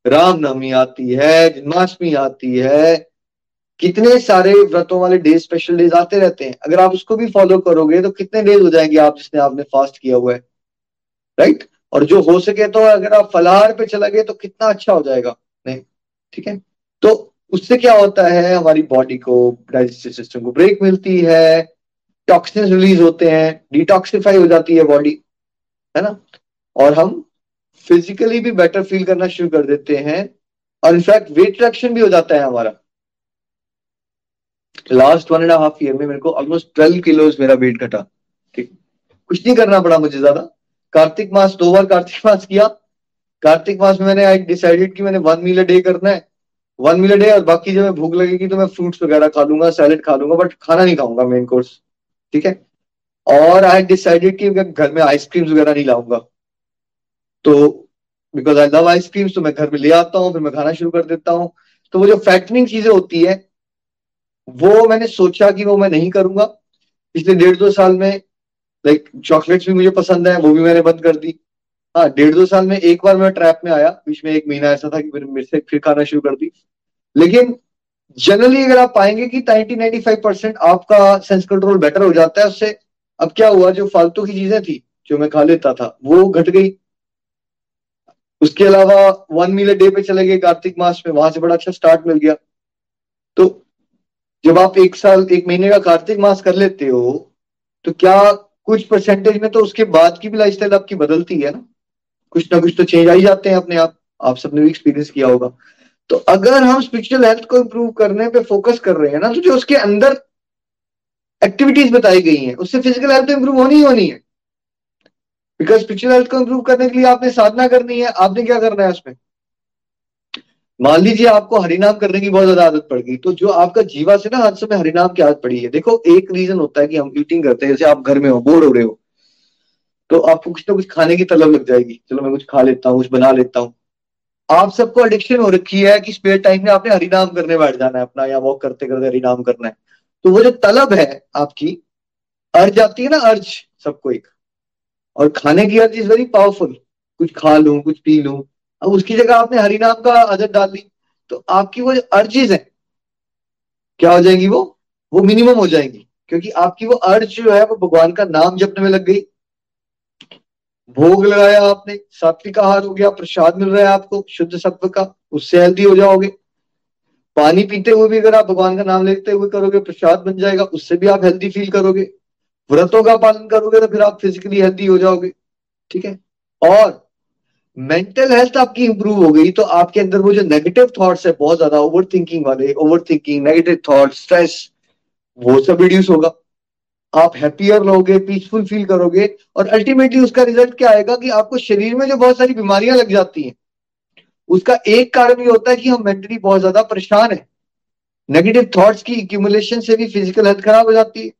रामनवमी आती है, जन्माष्टमी आती है, कितने सारे व्रतों वाले डे स्पेशल डेज़ आते रहते हैं। अगर आप उसको भी फॉलो करोगे तो कितने डेज़ हो जाएँगे आप जिसने आपने फास्ट किया हुआ है। राइट और जो हो सके तो अगर आप फलाहार पे चला गए तो कितना अच्छा हो जाएगा। नहीं, ठीक है? तो उससे क्या होता है, हमारी बॉडी को डाइजेस्टिव सिस्टम को ब्रेक मिलती है टॉक्सिन रिलीज़ होते हैं डिटॉक्सिफाई हो जाती है बॉडी है ना? और हम फिजिकली भी बेटर फील करना शुरू कर देते हैं, और इनफैक्ट वेट रिडक्शन भी हो जाता है हमारा। Last one and half year में मेरे को ऑलमोस्ट ट्वेल्व किलोज मेरा वेट घटा, ठीक? कुछ नहीं करना पड़ा मुझे ज़्यादा। कार्तिक मास, दो बार कार्तिक मास किया। कार्तिक मास में मैंने आई डिसाइडेड कि मैंने वन मील अ डे करना है। वन मील डे और बाकी जब मैं भूख लगेगी तो मैं फ्रूट्स वगैरह खा लूँगा सैलेड खा लूँगा बट खाना नहीं खाऊँगा मेन कोर्स ठीक है? और आई डिसाइडेड कि मैं घर में आइसक्रीम्स वगैरह नहीं लाऊँगा। तो बिकॉज़ आई लव आइसक्रीम्स तो मैं घर में ले आता हूँ, फिर मैं खाना शुरू कर देता हूँ। तो वो जो फैटनिंग चीज़ें होती है, वो मैंने सोचा कि वो मैं नहीं करूँगा। पिछले डेढ़ दो साल में लाइक चॉकलेट्स भी मुझे पसंद है, वो भी मैंने बंद कर दी। हाँ डेढ़ दो साल में एक बार मैं ट्रैप में आया। बीच में एक महीना ऐसा था कि फिर मेरे से फिर खाना शुरू कर दी। लेकिन जनरली अगर आप पाएँगे कि नाइनटी नाइनटी फाइव परसेंट आपका सेंस कंट्रोल बेटर हो जाता है उससे, अब क्या हुआ, जो फालतू की चीज़ें थी, जो मैं खा लेता था, वो घट गई। उसके अलावा वन मील डे पे चले गए कार्तिक मास में, वहाँ से बड़ा अच्छा स्टार्ट मिल गया। तो जब आप एक साल, एक महीने का कार्तिक मास कर लेते हो तो क्या कुछ परसेंटेज में तो उसके बाद की भी लाइफस्टाइल आपकी बदलती है ना? कुछ ना कुछ तो चेंज आ ही जाते हैं अपने आप। आप सबने भी एक्सपीरियंस किया होगा। तो अगर हम स्पिरिचुअल हेल्थ को इम्प्रूव करने पे फोकस कर रहे हैं ना तो जो उसके अंदर एक्टिविटीज़ बताई गई हैं, उससे फ़िज़िकल हेल्थ तो होनी ही होनी है। बिकॉज़ स्पिरिचुअल हेल्थ को इम्प्रूव करने के लिए आपने साधना करनी है, आपने क्या करना है उसमें? मान लीजिए आपको हरिनाम करने की बहुत ज़्यादा आदत पड़ गई तो जो आपका जीवा से ना हर समय हरिनाम की आदत पड़ी है। देखो, एक रीजन होता है कि हम ईटिंग करते हैं, जैसे आप घर में हो, बोर हो रहे हो। तो आपको कुछ ना कुछ खाने की तलब लग जाएगी। चलो मैं कुछ खा लेता हूँ, कुछ बना लेता हूँ। आप सबको एडिक्शन हो रखी है कि स्पेयर टाइम में आपने हरिनाम करने बैठ जाना है अपना, या वॉक करते करते हरिनाम करना है। तो वो जो तलब है आपकी, अर्ज़ आती है ना अर्ज़, सबको एक। और खाने की अर्ज़ इज़ वेरी पावरफुल कुछ खा लू, कुछ पी लू। अब उसकी जगह आपने हरिनाम का आदत डाल दी। तो आपकी वो जो अर्जिज है, क्या हो जाएँगी वो? वो मिनिमम हो जाएँगी। क्योंकि आपकी वो अर्ज़ जो है, वो भगवान का नाम जपने में लग गई। भोग लगाया आपने, सात्विक आहार हो गया, प्रसाद मिल रहा है आपको, शुद्ध सत्व का, उससे हेल्दी हो जाओगे। पानी पीते हुए भी अगर आप भगवान का नाम लेते हुए करोगे, प्रसाद बन जाएगा, उससे भी आप हेल्दी फील करोगे। व्रतों का पालन करोगे तो फिर आप फिजिकली हेल्दी हो जाओगे, ठीक है? और मेंटल हेल्थ आपकी इंप्रूव हो गई तो आपके अंदर वो जो नेगेटिव थॉट्स है, बहुत ज़्यादा ओवर थिंकिंग वाले over thinking negative thought stress वो सब रिड्यूस होगा। आप हैप्पियर रहोगे पीसफुल फील करोगे और अल्टीमेटली उसका रिज़ल्ट क्या आएगा कि आपको शरीर में जो बहुत सारी बीमारियाँ लग जाती हैं, उसका एक कारण ये होता है कि हम मेंटली बहुत ज़्यादा परेशान है। नेगेटिव थॉट्स की एक्यूमुलेशन से भी फ़िज़िकल हेल्थ खराब हो जाती है।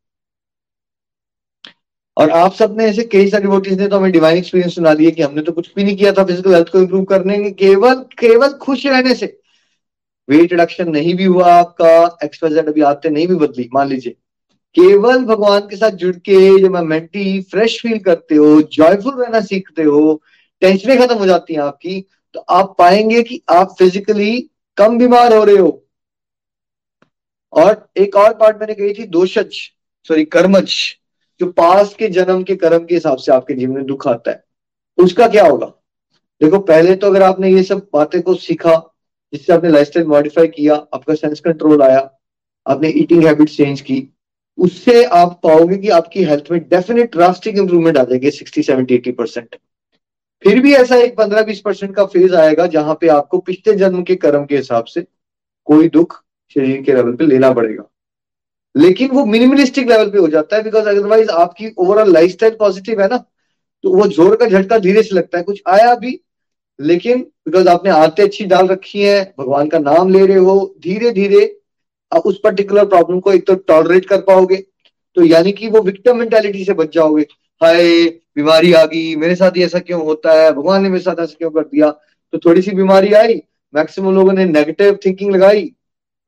और आप सबने ऐसे कई सारी वोटिस ने तो हमें डिवाइन एक्सपीरियंस सुना दिए कि हमने तो कुछ भी नहीं किया था फ़िज़िकल हेल्थ को इंप्रूव करने के केवल केवल खुश रहने से। वेट रिडक्शन नहीं भी हुआ आपका एक्सपाइजेड अभी आते नहीं भी बदली, मान लीजिए। केवल भगवान के साथ जुड़ के जब आप मेंटली फ्रेश फील करते हो जॉयफुल रहना सीखते हो टेंशनें खत्म हो जाती हैं आपकी तो आप पाएँगे कि आप फिजिकली कम बीमार हो रहे हो। और एक और पार्ट मैंने कही थी, दोषज सॉरी कर्मज, जो पास के जन्म के कर्म के हिसाब से आपके जीवन में दुख आता है। उसका क्या होगा? देखो, पहले तो अगर आपने ये सब बातें को सीखा, जिससे आपने लाइफस्टाइल मॉडिफाई किया, आपका सेंस कंट्रोल आया, आपने ईटिंग हैबिट चेंज की उससे आप पाओगे कि आपकी हेल्थ में डेफिनेट ड्रास्टिक इंप्रूवमेंट आ जाएगी सिक्सटी सेवेंटी एटी परसेंट फिर भी ऐसा एक पंद्रह, बीस परसेंट का फ़ेज़ आएगा जहाँ पे आपको पिछले जन्म के कर्म के हिसाब से कोई दुख शरीर के लेवल पे लेना पड़ेगा। लेकिन वो मिनिमलिस्टिक लेवल पे हो जाता है बिकॉज़ अदरवाइज़ आपकी ओवरऑल लाइफ पॉजिटिव है ना तो वो ज़ोर का झटका धीरे से लगता है। कुछ आया भी, लेकिन बिकॉज़ आपने आते अच्छी डाल रखी है, भगवान का नाम ले रहे हो धीरे धीरे उस पर्टिकुलर प्रॉब्लम को एक तो टॉलरेट कर पाओगे। तो यानी कि वो विक्टम मेंटेलिटी से बच जाओगे। हाय, बीमारी आ गई, मेरे साथ ही ऐसा क्यों होता है? भगवान ने मेरे साथ ऐसा क्यों कर दिया? तो थोड़ी सी बीमारी आई मैक्सिमम लोगों ने नेगेटिव थिंकिंग लगाई,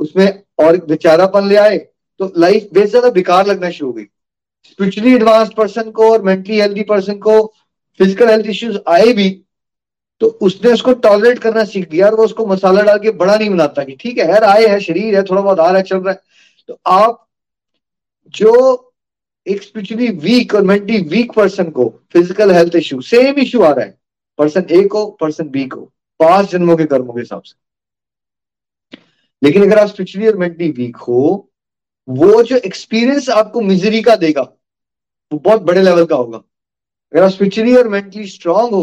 उसमें और बेचारापन ले आए तो लाइफ बेस ज़्यादा बेकार लगना शुरू हो गई। स्पिरिचुअली एडवांस पर्सन को और मेंटली हेल्थी पर्सन को फ़िज़िकल हेल्थ इश्यूज़ आए भी तो उसने उसको टॉलरेट करना सीख लिया और वो उसको मसाला डाल के बड़ा नहीं बनाता कि ठीक है यार आए है शरीर, है थोड़ा बहुत आ रहा चल रहा है। तो आप जो एक स्पिरिचुअली वीक और मेंटली वीक पर्सन को physical health issue same issue आ रहा है। पर्सन ए को पर्सन बी को, पाँच जन्मों के कर्मों के हिसाब से। लेकिन अगर आप स्पिरिचुअली और मेंटली वीक हो, वो जो एक्सपीरियंस आपको मिजरी का देगा, वो बहुत बड़े लेवल का होगा। अगर आप स्पिरिचुअली और मेंटली स्ट्रांग हो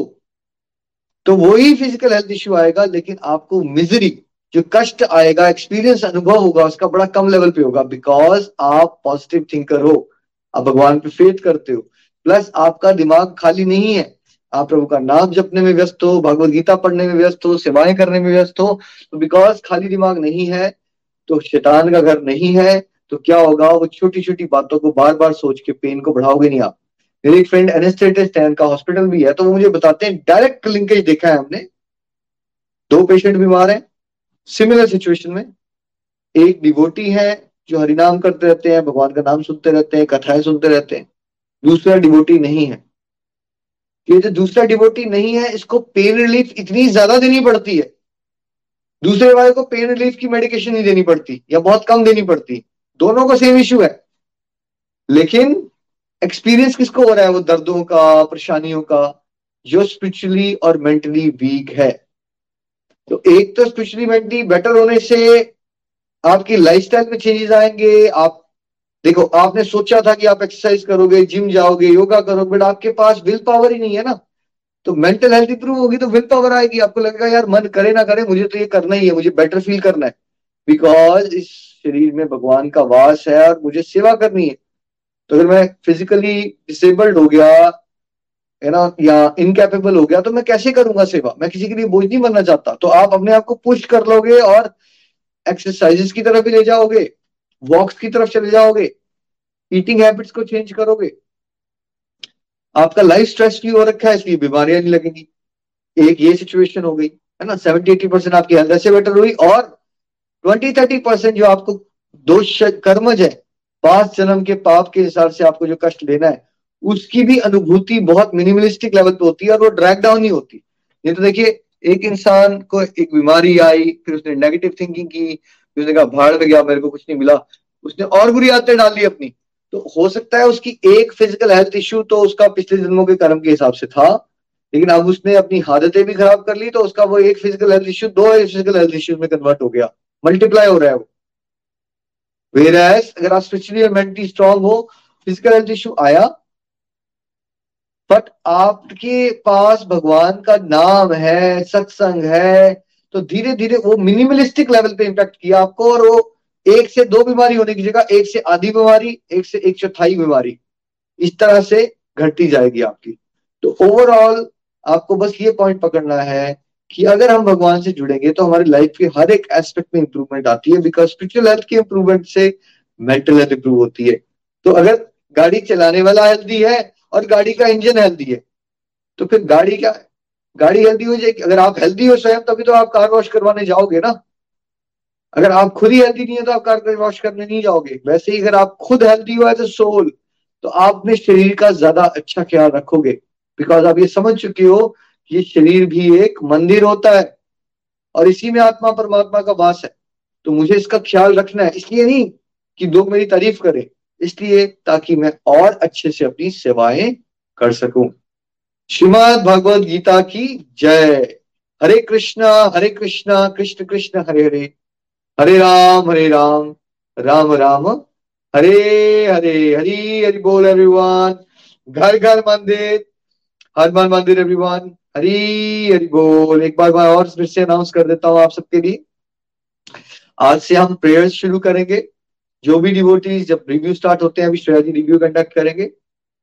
तो वही फ़िज़िकल हेल्थ इश्यू आएगा, लेकिन आपको मिजरी जो कष्ट आएगा एक्सपीरियंस अनुभव होगा, उसका बड़ा कम लेवल पे होगा बिकॉज़ आप पॉजिटिव थिंकर हो, आप भगवान पे फेथ करते हो। प्लस आपका दिमाग खाली नहीं है। आप प्रभु का नाम जपने में व्यस्त हो, भगवत गीता पढ़ने में व्यस्त हो, सेवाएँ करने में व्यस्त हो तो बिकॉज़ खाली दिमाग नहीं है तो शैतान का घर नहीं है तो क्या होगा? वो छोटी छोटी बातों को बार बार सोच के पेन को बढ़ाओगे नहीं आप। मेरे एक फ्रेंड एनेस्थेटिस्ट है उनका हॉस्पिटल भी है तो वो मुझे बताते हैं डायरेक्ट लिंकेज देखा है हमने। दो पेशेंट बीमार हैं सिमिलर सिचुएशन में। एक डिवोटी है, जो हरिनाम करते रहते हैं, भगवान का नाम सुनते रहते हैं, कथाएँ सुनते रहते हैं। दूसरा डिवोटी नहीं है। ये जो दूसरा डिवोटी नहीं है, इसको पेन रिलीफ इतनी ज़्यादा देनी पड़ती है। दूसरे वाले को पेन रिलीफ की मेडिकेशन नहीं देनी पड़ती, या बहुत कम देनी पड़ती। दोनों को सेम इश्यू है। लेकिन एक्सपीरियंस किसको हो रहा है वो दर्दों का, परेशानियों का? जो स्पिरिचुअली और मेंटली वीक है। तो एक तो स्पिरिचुअली मेंटली बेटर होने से आपकी लाइफस्टाइल में चेंजेस आएँगे, आप, देखो, आपने सोचा था कि आप एक्सरसाइज करोगे जिम जाओगे योगा करोगे बट आपके पास विल पावर ही नहीं है ना। तो मेंटल हेल्थ इंप्रूव होगी तो विल पावर आएगी। आपको लगेगा, यार, मन करे ना करे, मुझे तो ये करना ही है, मुझे बेटर फील करना है। बिकॉज़ इस शरीर में भगवान का वास है और मुझे सेवा करनी है। तो अगर मैं फिजिकली डिसेबल्ड हो गया, है ना, या इनकेपेबल हो गया तो मैं कैसे करूँगा सेवा? मैं किसी के लिए बोझ नहीं बनना चाहता। तो आप अपने आप को पुश कर लोगे और एक्सरसाइजेस की तरफ़ भी ले जाओगे वॉक्स की तरफ़ चले जाओगे ईटिंग हैबिट्स को चेंज करोगे। आपका लाइफ स्ट्रेस भी हो रखा है, इसलिए बीमारियाँ नहीं लगेंगी। एक ये सिचुएशन हो गई, है ना सेवेंटी एटी परसेंट आपकी हेल्थ ऐसे बेटर हुई और ट्वेंटी थर्टी परसेंट जो आपको दोष कर्मज है पाँच जन्म के पाप के हिसाब से आपको जो कष्ट लेना है, उसकी भी अनुभूति बहुत मिनिमलिस्टिक लेवल पे होती है और वो ड्रैग डाउन नहीं होती। नहीं तो देखिए, एक इंसान को एक बीमारी आई, फिर उसने नेगेटिव थिंकिंग की, फिर उसने कहा, भाड़ में गया, मेरे को कुछ नहीं मिला। उसने और बुरी आदतें डाल ली अपनी। तो हो सकता है उसकी एक फ़िज़िकल हेल्थ इश्यू तो उसका पिछले जन्मों के कर्म के हिसाब से था, लेकिन अब उसने अपनी आदतें भी खराब कर ली तो उसका वो एक फ़िज़िकल हेल्थ इश्यू दो फ़िज़िकल हेल्थ इश्यूज़ में कन्वर्ट हो गया। मल्टीप्लाई हो रहा है वो। वेर अगर आप स्पिरिचुअली और मेंटली स्ट्रांग हो फ़िज़िकल हेल्थ इश्यू आया बट आपके पास भगवान का नाम है, सत्संग है तो धीरे धीरे वो मिनिमलिस्टिक लेवल पे इम्पैक्ट किया आपको और वो एक से दो बीमारी होने की जगह, एक से आधी बीमारी, एक से एक चौथाई बीमारी, इस तरह से घटती जाएगी आपकी। तो ओवरऑल आपको बस ये पॉइंट पकड़ना है कि अगर हम भगवान से जुड़ेंगे तो हमारी लाइफ के हर एक एस्पेक्ट में इंप्रूवमेंट आती है बिकॉज़ स्पिरिचुअल हेल्थ की इंप्रूवमेंट से मेंटल हेल्थ इंप्रूव होती है। तो अगर गाड़ी चलाने वाला हेल्दी है, और गाड़ी का इंजन हेल्दी है तो फिर गाड़ी क्या, गाड़ी हेल्दी हो जाएगी। अगर आप हेल्दी हो स्वयं, तभी तो आप कार वॉश करवाने जाओगे ना। अगर आप खुद ही हेल्दी नहीं है तो आप कार वॉश करने नहीं जाओगे। वैसे ही अगर आप खुद हेल्दी हो ए सोल तो आप अपने शरीर का ज़्यादा अच्छा ख्याल रखोगे। बिकॉज़ आप ये समझ चुके हो ये शरीर भी एक मंदिर होता है और इसी में आत्मा परमात्मा का वास है। तो मुझे इसका ख्याल रखना है। इसलिए नहीं कि लोग मेरी तारीफ़ करें। इसलिए ताकि मैं और अच्छे से अपनी सेवाएँ कर सकूँ। श्रीमद भगवद गीता की जय। हरे कृष्णा हरे कृष्णा, कृष्ण कृष्ण, हरे हरे। हरे राम हरे राम राम राम। हरे हरे, हरी हरि बोल एवरीवन घर घर मंदिर। हनुमान मंदिर एवरीवन हरी हरि बोल, एक बार मैं और फिर से अनाउंस कर देता हूँ आप सबके लिए। आज से हम प्रेयर्स शुरू करेंगे। जो भी डिवोटीज जब रिव्यू स्टार्ट होते हैं, अभी श्रेया जी रिव्यू कंडक्ट करेंगे।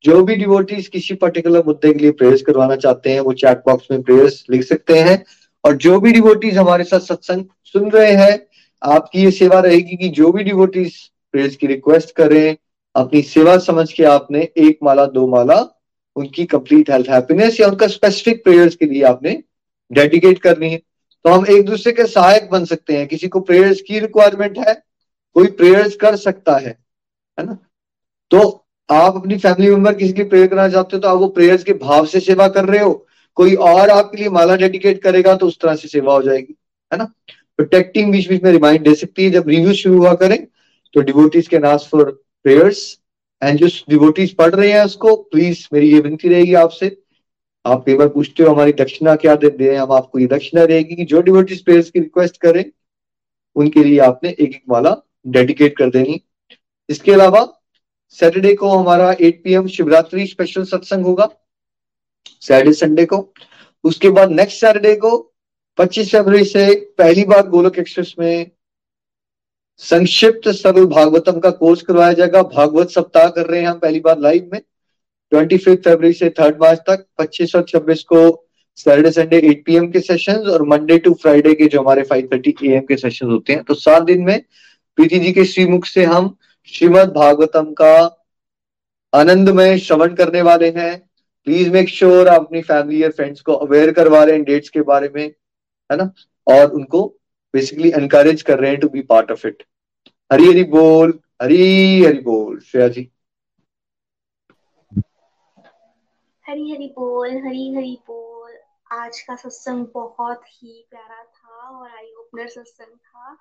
जो भी डिवोटीज किसी पर्टिकुलर मुद्दे के लिए प्रेयर्स करवाना चाहते हैं, वो चैट बॉक्स में प्रेयर्स लिख सकते हैं। और जो भी डिवोटीज हमारे साथ सत्संग सुन रहे हैं, आपकी ये सेवा रहेगी कि जो भी डिवोटीज प्रेयर्स की रिक्वेस्ट करें अपनी सेवा समझ के आपने एक माला, दो माला उनकी कंप्लीट हेल्थ हैप्पीनेस या उनका स्पेसिफिक प्रेयर्स के लिए आपने डेडिकेट करनी है। तो हम एक दूसरे के सहायक बन सकते हैं। किसी को प्रेयर्स की रिक्वायरमेंट है, कोई प्रेयर्स कर सकता है है ना? तो आप अपनी फैमिली मेंबर किसी की प्रेयर करना चाहते हो तो आप वो प्रेयर्स के भाव से सेवा कर रहे हो। कोई और आपके लिए माला डेडिकेट करेगा तो उस तरह से सेवा हो जाएगी, है ना? प्रोटेक्टिंग बीच बीच में रिमाइंड दे सकती है। जब रिव्यू शुरू हुआ करें तो devotees can ask for prayers and जो डिवोटीज पढ़ रहे हैं उसको प्लीज़ मेरी ये विनती रहेगी आपसे। आप कई बार पूछते हो, हमारी दक्षिणा क्या देते हैं? हम आपको ये दक्षिणा रहेगी कि जो डिवोटीज प्रेयर्स की रिक्वेस्ट करें, उनके लिए आपने एक एक माला डेडिकेट कर देनी। इसके अलावा सैटरडे को हमारा 8 पीएम शिवरात्रि स्पेशल सत्संग होगा सैटरडे संडे को। उसके बाद नेक्स्ट सैटरडे को 25 फरवरी से पहली बार गोलक एक्सप्रेस में संक्षिप्त सरल भागवतम का कोर्स करवाया जाएगा। भागवत सप्ताह कर रहे हैं हम पहली बार लाइव में। ट्वेंटी फिफ्थ फरवरी से थर्ड मार्च तक 25 और 26 को सैटरडे संडे 8 पीएम के सेशंस और मंडे टू फ्राइडे के जो हमारे 5:30 एएम के सेशंस होते हैं। तो सात दिन में प्रीति जी के श्रीमुख से हम श्रीमद भागवतम का आनंदमय श्रवण करने वाले हैं। प्लीज़ मेक श्योर आप अपनी फैमिली और फ्रेंड्स को अवेयर करवा रहे हैं डेट्स के बारे में, है ना? और उनको बेसिकली एनकरेज कर रहे हैं to be part of it Hari Hari बोल हरी हरी बोल श्रेया जी हरी हरी बोल हरी हरी बोल आज का सत्संग बहुत ही प्यारा था और आई ओपनर सत्संग था।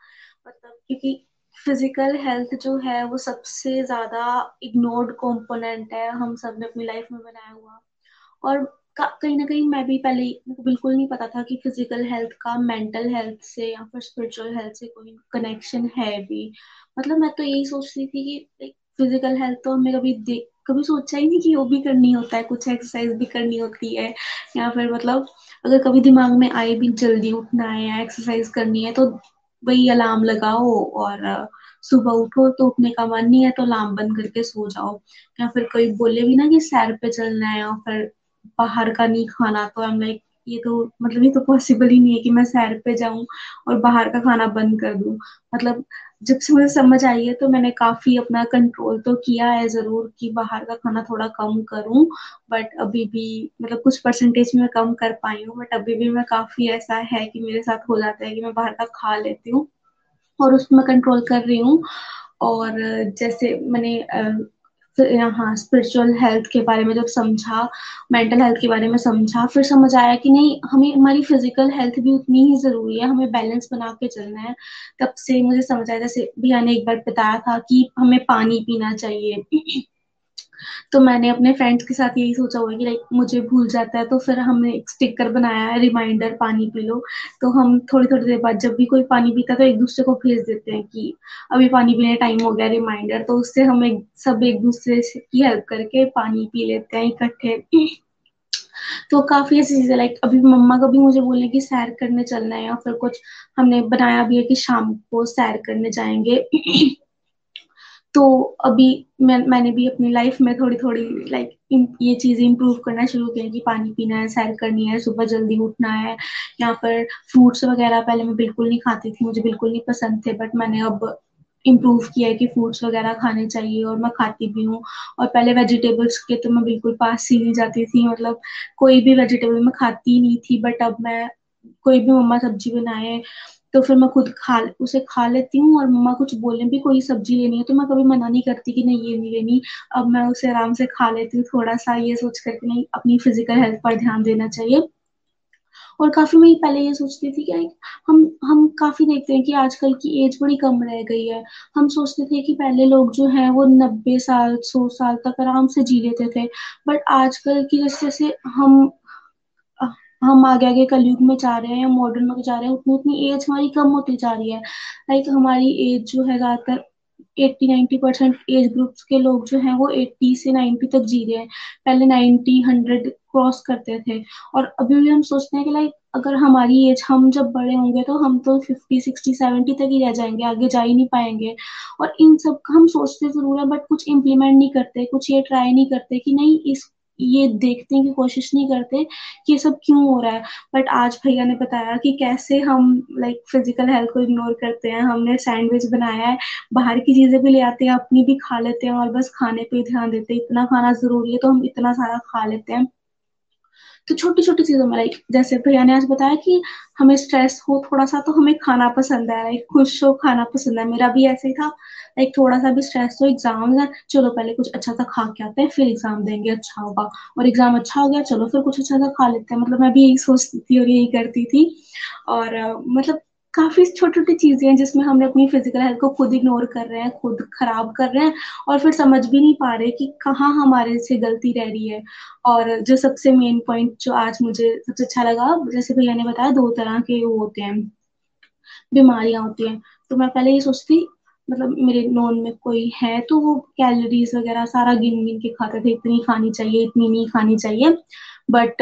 मतलब क्योंकि फ़िज़िकल हेल्थ जो है वो सबसे ज़्यादा इग्नोर्ड कंपोनेंट है। हम सबने अपनी लाइफ में बनाया हुआ। और कहीं ना कहीं मैं भी पहले बिल्कुल नहीं पता था कि फ़िज़िकल हेल्थ का मेंटल हेल्थ से या फिर स्पिरिचुअल हेल्थ से कोई कनेक्शन है भी। मतलब मैं तो यही सोचती थी कि फ़िज़िकल हेल्थ तो हमें कभी देख कभी सोचा ही नहीं कि वो भी करनी होता है, कुछ एक्सरसाइज भी करनी होती है, या फिर मतलब अगर कभी दिमाग में आए भी जल्दी उठना है या एक्सरसाइज करनी है तो वही अलार्म लगाओ और, सुबह उठो तो उठने का मन नहीं है तो अलार्म बंद करके सो जाओ। या फिर कोई बोले भी ना कि सैर पे चलना है और फिर बाहर का नहीं खाना तो हम लाइक ये तो मतलब ये तो पॉसिबल ही नहीं है कि मैं सैर पे जाऊँ और बाहर का खाना बंद कर दूँ। मतलब जब से मुझे समझ आई है तो मैंने काफ़ी अपना कंट्रोल तो किया है ज़रूर कि बाहर का खाना थोड़ा कम करूँ बट अभी भी मतलब कुछ परसेंटेज में कम कर पाई हूँ बट अभी भी मैं काफ़ी ऐसा है कि मेरे साथ हो जाता है कि मैं बाहर का खा लेती हूँ और उसमें कंट्रोल कर रही हूँ। और जैसे मैंने हाँ स्पिरिचुअल हेल्थ के बारे में जब समझा मेंटल हेल्थ के बारे में समझा, फिर समझ आया कि नहीं, हमें, हमारी फ़िज़िकल हेल्थ भी उतनी ही ज़रूरी है, हमें बैलेंस बना के चलना है। तब से मुझे समझ आया, जैसे भैया ने एक बार बताया था कि हमें पानी पीना चाहिए। तो मैंने अपने फ्रेंड्स के साथ यही सोचा हुआ कि लाइक मुझे भूल जाता है तो फिर हमने एक स्टिकर बनाया है रिमाइंडर पानी पी लो। तो हम थोड़ी थोड़ी देर बाद जब भी कोई पानी पीता है तो एक दूसरे को भेज देते हैं कि, अभी पानी पीने टाइम हो गया रिमाइंडर तो उससे हम एक, सब एक दूसरे की हेल्प करके पानी पी लेते हैं इकट्ठे। तो काफ़ी ऐसी चीज़ें लाइक अभी मम्मा कभी मुझे बोले कि, सैर करने चलना है या फिर कुछ हमने बनाया भी है कि शाम को सैर करने जाएँगे। तो अभी मैं, मैंने भी अपनी लाइफ में थोड़ी थोड़ी लाइक ये चीज़ें इंप्रूव करना शुरू किया कि पानी पीना है सैर करनी है, सुबह जल्दी उठना है। यहाँ पर फ्रूट्स वगैरह पहले मैं बिल्कुल नहीं खाती थी, मुझे बिल्कुल नहीं पसंद थे बट मैंने अब इम्प्रूव किया है कि फ्रूट्स वगैरह खाने चाहिए और मैं खाती भी हूँ। और पहले वेजिटेबल्स के तो मैं बिल्कुल पास ही नहीं जाती थी मतलब कोई भी वेजिटेबल मैं खाती नहीं थी बट अब मैं कोई भी मम्मा सब्ज़ी बनाए तो फिर मैं खुद खा उसे खा लेती हूँ और मम्मा कुछ बोले भी, कोई सब्ज़ी लेनी है। तो मैं कभी मना नहीं करती कि नहीं, ये नहीं लेनी अब मैं उसे आराम से खा लेती हूँ थोड़ा सा ये सोच करके नहीं, अपनी फ़िज़िकल हेल्थ पर ध्यान देना चाहिए। और काफ़ी मैं पहले ये सोचती थी कि हम हम काफ़ी देखते हैं कि आजकल की एज बड़ी कम रह गई है। हम सोचते थे कि पहले लोग जो है, वो नब्बे साल, सौ साल तक आराम से जी लेते थे। बट आजकल की जैसे जैसे हम हम आगे आगे कलयुग में जा रहे हैं मॉडर्न में जा रहे हैं, उतनी उतनी एज हमारी कम होती जा रही है। लाइक हमारी एज जो है ज़्यादातर eighty ninety percent age groups के लोग जो हैं, वो एट्टी से नाइन्टी तक जी रहे हैं। पहले नाइन्टी हंड्रेड क्रॉस करते थे। और अभी भी हम सोचते हैं कि लाइक अगर हमारी एज हम जब बड़े होंगे तो हम तो फिफ्टी सिक्सटी सेवेंटी तक ही रह जाएँगे, आगे जा ही नहीं पाएँगे। और इन सब हम सोचते ज़रूर है बट कुछ इम्प्लीमेंट नहीं करते, कुछ ये ट्राई नहीं करते कि नहीं, इस ये देखने की कोशिश नहीं करते कि ये सब क्यों हो रहा है। बट आज भैया ने बताया कि कैसे हम लाइक फ़िज़िकल हेल्थ को इग्नोर करते हैं। हमने सैंडविच बनाया है, बाहर की चीज़ें भी ले आते हैं, अपनी भी खा लेते हैं और बस खाने पे ध्यान देते हैं। इतना खाना ज़रूरी है तो हम इतना सारा खा लेते हैं। तो छोटी छोटी चीज़ों में लाइक जैसे भैया ने आज बताया कि हमें स्ट्रेस हो थोड़ा सा तो हमें खाना पसंद है लाइक खुश हो खाना पसंद है। मेरा भी ऐसे ही था। लाइक थोड़ा सा भी स्ट्रेस हो एग्ज़ाम है, चलो पहले कुछ अच्छा सा खा के आते हैं, फिर एग्ज़ाम देंगे अच्छा होगा। और एग्ज़ाम अच्छा हो गया, चलो फिर कुछ अच्छा सा खा लेते हैं। मतलब मैं भी यही सोचती थी और यही करती थी। और मतलब काफ़ी छोटी छोटी चीज़ें हैं जिसमें हम अपनी फ़िज़िकल हेल्थ को खुद इग्नोर कर रहे हैं, खुद खराब कर रहे हैं और फिर समझ भी नहीं पा रहे कि कहाँ हमारे से गलती रह रही है। और जो सबसे मेन पॉइंट जो आज मुझे सबसे अच्छा लगा, जैसे भैया ने बताया, दो तरह के वो होते हैं, बीमारियाँ होती हैं। तो मैं पहले ये सोचती मतलब मेरे नॉन में कोई है तो वो कैलोरीज वगैरह सारा गिन गिन के खाते थे, इतनी खानी चाहिए, इतनी नहीं खानी चाहिए। बट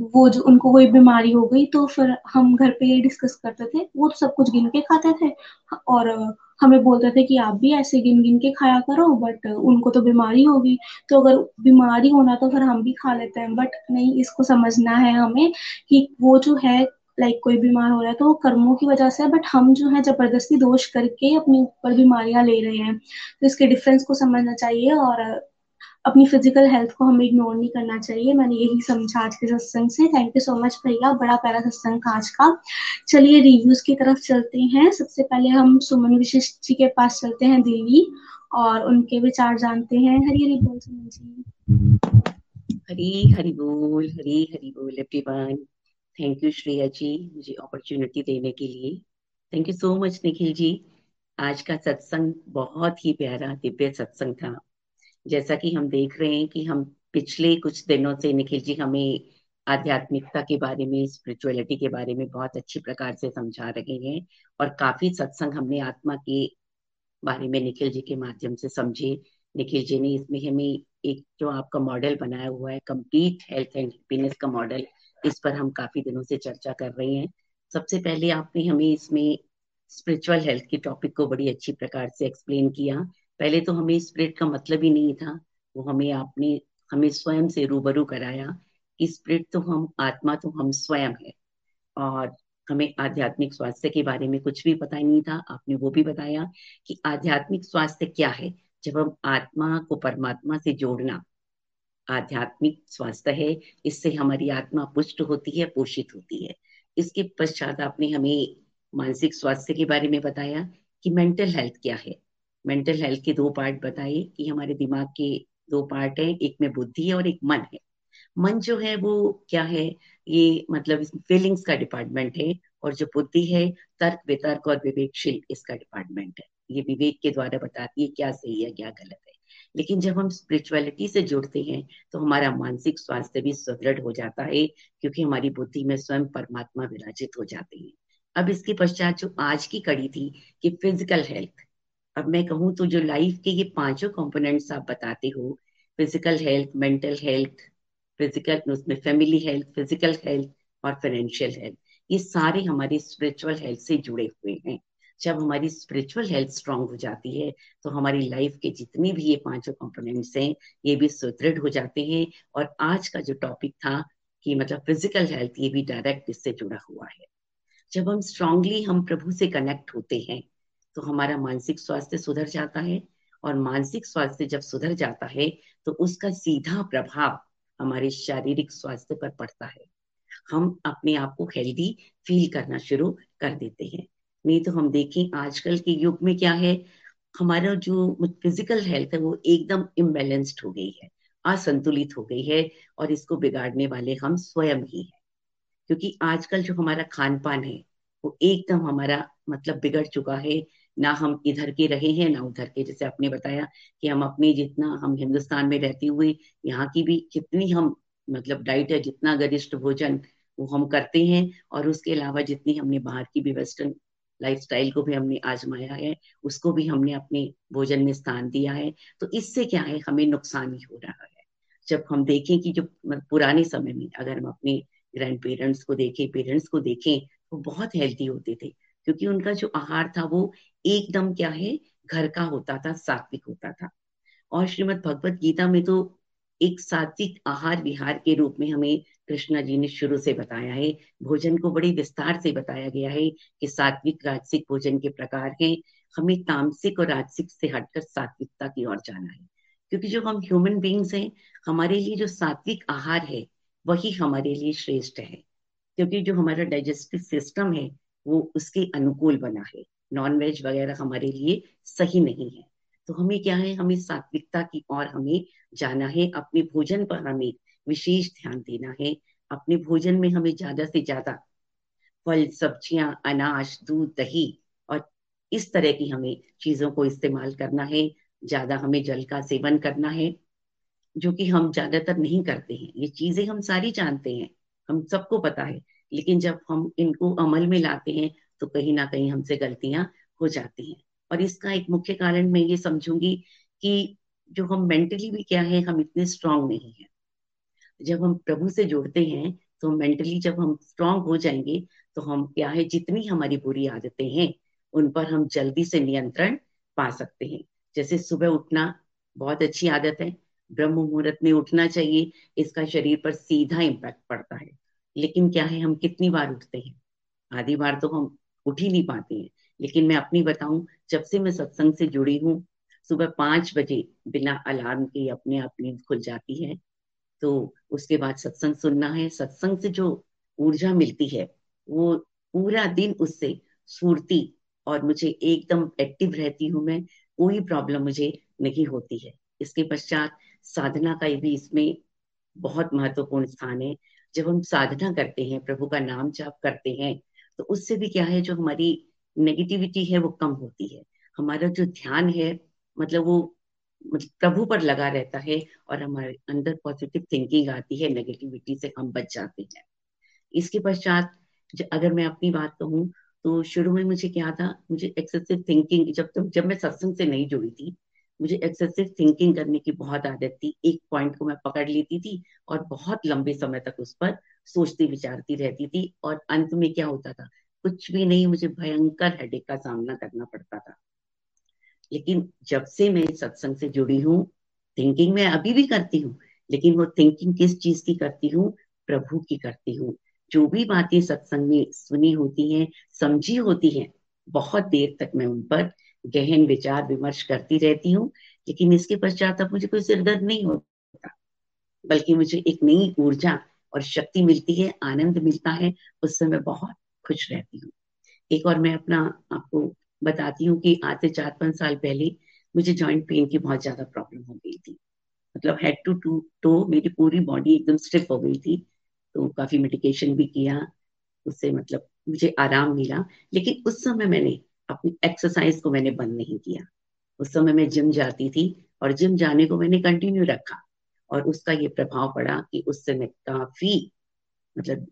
वो जो उनको कोई बीमारी हो गई तो फिर हम घर पे ये डिस्कस करते थे वो तो सब कुछ गिन के खाते थे। और हमें बोलते थे कि आप भी ऐसे गिन गिन के खाया करो बट उनको तो बीमारी होगी तो अगर बीमारी होना तो फिर हम भी खा लेते हैं। बट नहीं इसको समझना है हमें कि वो जो है लाइक like, कोई बीमार हो रहा है तो वो कर्मों की वजह से है। बट हम जो है ज़बरदस्ती दोष करके अपने ऊपर बीमारियाँ ले रहे हैं। तो इसके डिफरेंस को समझना चाहिए और अपनी फ़िज़िकल हेल्थ को हमें इग्नोर नहीं करना चाहिए। मैंने यही समझा आज के सत्संग से। थैंक यू सो मच भैया, बड़ा प्यारा सत्संग था आज का। चलिए रिव्यूज़ की तरफ़ चलते हैं। सबसे पहले हम सुमन विशिष्ट जी के पास चलते हैं, दिल्ली, और उनके विचार जानते हैं। हरी हरी बोल सुमन जी। हरी हरी बोल, हरी हरी बोल everyone thank you Shreya ji, मुझे अपॉर्चुनिटी देने के लिए। Thank you so much Nikhil ji. आज का सत्संग बहुत ही प्यारा, दिव्य सत्संग था। जैसा कि हम देख रहे हैं कि हम पिछले कुछ दिनों से निखिल जी हमें आध्यात्मिकता के बारे में स्पिरिचुअलिटी के बारे में बहुत अच्छी प्रकार से समझा रहे हैं और काफ़ी सत्संग हमने आत्मा के बारे में निखिल जी के माध्यम से समझे। निखिल जी ने इसमें हमें एक जो आपका मॉडल बनाया हुआ है कंप्लीट हेल्थ एंड हैप्पीनेस का मॉडल इस पर हम काफ़ी दिनों से चर्चा कर रहे हैं। सबसे पहले आपने हमें इसमें स्पिरिचुअल हेल्थ के टॉपिक को बड़ी अच्छी प्रकार से एक्सप्लेन किया। पहले तो हमें स्पिरिट का मतलब ही नहीं था। वो हमें आपने, हमें स्वयं से रूबरू कराया कि स्पिरिट तो हम, आत्मा तो हम स्वयं है। और हमें आध्यात्मिक स्वास्थ्य के बारे में कुछ भी पता नहीं था। आपने वो भी बताया कि आध्यात्मिक स्वास्थ्य क्या है, जब हम आत्मा को परमात्मा से जोड़ना। आध्यात्मिक स्वास्थ्य है, इससे हमारी आत्मा पुष्ट होती है, पोषित होती है। इसके पश्चात आपने हमें मानसिक स्वास्थ्य के बारे में बताया कि मेंटल हेल्थ क्या है। मेंटल हेल्थ के दो पार्ट बताए, कि हमारे दिमाग के दो पार्ट है, एक में बुद्धि है और एक मन है। मन जो है वो क्या है? ये मतलब फीलिंग्स का डिपार्टमेंट है और जो बुद्धि है, तर्क वितर्क और विवेकशील इसका डिपार्टमेंट है। ये विवेक के द्वारा बताती है क्या सही है, क्या गलत है। लेकिन जब हम स्पिरिचुअलिटी से जुड़ते हैं तो हमारा मानसिक स्वास्थ्य भी सुदृढ़ हो जाता है, क्योंकि हमारी बुद्धि में स्वयं परमात्मा विराजित हो जाते हैं। अब इसके पश्चात जो आज की कड़ी थी, कि फ़िज़िकल हेल्थ अब मैं कहूँ तो जो लाइफ के ये पाँचों कंपोनेंट्स आप बताते हो physical health mental health physical उसमें फैमिली हेल्थ फ़िज़िकल हेल्थ और फाइनेंशियल हेल्थ ये सारे हमारी स्पिरिचुअल हेल्थ से जुड़े हुए हैं। जब हमारी स्पिरिचुअल हेल्थ स्ट्रांग हो जाती है तो हमारी लाइफ के जितने भी ये पाँचों कंपोनेंट्स हैं, ये भी सुदृढ़ हो जाते हैं और आज का जो टॉपिक था कि मतलब फ़िज़िकल हेल्थ ये भी डायरेक्ट इससे जुड़ा हुआ है। जब हम स्ट्रांगली हम प्रभु से कनेक्ट होते हैं तो हमारा मानसिक स्वास्थ्य सुधर जाता है और मानसिक स्वास्थ्य जब सुधर जाता है तो उसका सीधा प्रभाव हमारे शारीरिक स्वास्थ्य पर पड़ता है। हम अपने आप को हेल्दी फील करना शुरू कर देते हैं। नहीं तो हम देखें आजकल के युग में क्या है, हमारा जो फ़िज़िकल हेल्थ है वो एकदम इम्बेलेंस्ड हो गई है, असंतुलित हो गई है और इसको बिगाड़ने वाले हम स्वयं ही हैं। क्योंकि आजकल जो हमारा खान पान है, वो एकदम हमारा मतलब बिगड़ चुका है ना हम इधर के रहे हैं, ना उधर के। जैसे आपने बताया कि हम अपने जितना हम हिंदुस्तान में रहते हुए, यहाँ की भी जितनी हम मतलब डाइट है, जितना गरिष्ठ भोजन वो हम करते हैं और उसके अलावा जितनी हमने बाहर की भी वेस्टर्न लाइफस्टाइल को भी हमने आजमाया है, उसको भी हमने अपने भोजन में स्थान दिया है। तो इससे क्या है, हमें नुकसान ही हो रहा है। जब हम देखें कि जो पुराने समय में अगर हम अपने ग्रैंड पेरेंट्स को देखें पेरेंट्स को देखें, वो बहुत हेल्थी होते थे, क्योंकि उनका जो आहार था वो एकदम क्या है? घर का होता था, सात्विक होता था। और श्रीमद भगवत गीता में तो एक सात्विक आहार विहार के रूप में हमें कृष्णा जी ने शुरू से बताया है। भोजन को बड़े विस्तार से बताया गया है कि सात्विक, राजसिक भोजन के प्रकार हैं। हमें तामसिक और राजसिक से हटकर सात्विकता की ओर जाना है। क्योंकि जो हम ह्यूमन बींग्स हैं, हमारे लिए जो सात्विक आहार है, वही हमारे लिए श्रेष्ठ है। क्योंकि जो हमारा डाइजेस्टिव सिस्टम है, वो उसके अनुकूल बना है। नॉन वेज वगैरह हमारे लिए सही नहीं है। तो हमें क्या है? हमें सात्विकता की ओर हमें जाना है। अपने भोजन पर हमें विशेष ध्यान देना है। अपने भोजन में हमें ज़्यादा से ज़्यादा फल, सब्ज़ियाँ, अनाज, दूध, दही और इस तरह की हमें चीज़ों को इस्तेमाल करना है। ज़्यादा हमें जल का सेवन करना है, जो कि हम ज़्यादातर नहीं करते हैं। ये चीज़ें हम सारी जानते हैं। हम सबको पता है। लेकिन जब हम इनको अमल में लाते हैं तो कहीं ना कहीं हमसे गलतियाँ हो जाती हैं। और इसका एक मुख्य कारण मैं ये समझूँगी कि जो हम मेंटली भी क्या है, हम इतने स्ट्रांग नहीं है। जब हम प्रभु से जुड़ते हैं तो मेंटली जब हम स्ट्रांग हो जाएँगे तो हम क्या है, जितनी हमारी बुरी आदतें हैं, उन पर हम जल्दी से नियंत्रण पा सकते हैं। जैसे सुबह उठना बहुत अच्छी आदत है, ब्रह्म मुहूर्त में उठना चाहिए, इसका शरीर पर सीधा इम्पैक्ट पड़ता है। लेकिन क्या है, हम कितनी बार उठते हैं? आधी बार तो हम उठ ही नहीं पाते हैं। लेकिन मैं अपनी बताऊँ, जब से मैं सत्संग से जुड़ी हूँ, सुबह पाँच बजे बिना अलार्म के अपने आप नींद खुल जाती है। तो उसके बाद सत्संग सुनना है। सत्संग से जो ऊर्जा मिलती है, वो पूरा दिन उससे स्फूर्ति और मुझे एकदम एक्टिव रहती हूँ मैं, कोई प्रॉब्लम मुझे नहीं होती है। इसके पश्चात साधना का भी इसमें बहुत महत्वपूर्ण स्थान है। जब हम साधना करते हैं, प्रभु का नाम जाप करते हैं तो उससे भी क्या है, जो हमारी नेगेटिविटी है, वो कम होती है। हमारा जो ध्यान है मतलब वो मतलब प्रभु पर लगा रहता है और हमारे अंदर पॉजिटिव थिंकिंग आती है नेगेटिविटी से हम बच जाते हैं। इसके पश्चात अगर मैं अपनी बात कहूँ तो शुरू में मुझे क्या था, मुझे एक्सेसिव थिंकिंग जब तक जब मैं सत्संग से नहीं जुड़ी थी मुझे एक्सेसिव थिंकिंग करने की बहुत आदत थी। एक पॉइंट को मैं पकड़ लेती थी और बहुत लंबे समय तक उस पर सोचती, विचारती रहती थी और अंत में क्या होता था? कुछ भी नहीं, मुझे भयंकर हेडेक का सामना करना पड़ता था। लेकिन जब से मैं सत्संग से जुड़ी हूँ थिंकिंग मैं अभी भी करती हूँ, लेकिन वो थिंकिंग किस चीज़ की करती हूँ? प्रभु की करती हूँ। जो भी बातें सत्संग में सुनी होती हैं, समझी होती हैं, बहुत देर तक मैं उन पर गहन विचार विमर्श करती रहती हूँ, लेकिन इसके पश्चात अब मुझे कोई सिरदर्द नहीं होता, बल्कि मुझे एक नई ऊर्जा और शक्ति मिलती है, आनंद मिलता है उससे मैं बहुत खुश रहती हूँ। एक और मैं अपना आपको बताती हूँ कि आज से चार पाँच साल पहले मुझे जॉइंट पेन की बहुत ज़्यादा प्रॉब्लम हो गई थी। मतलब हेड टू टू टो मेरी पूरी बॉडी एकदम स्टिफ हो गई थी तो काफ़ी मेडिकेशन भी किया, उससे मतलब मुझे आराम मिला, लेकिन उस समय मैंने अपनी एक्सरसाइज को मैंने बंद नहीं किया। उस समय मैं जिम जाती थी और जिम जाने को मैंने कंटिन्यू रखा और उसका ये प्रभाव पड़ा कि उससे मैं काफ़ी मतलब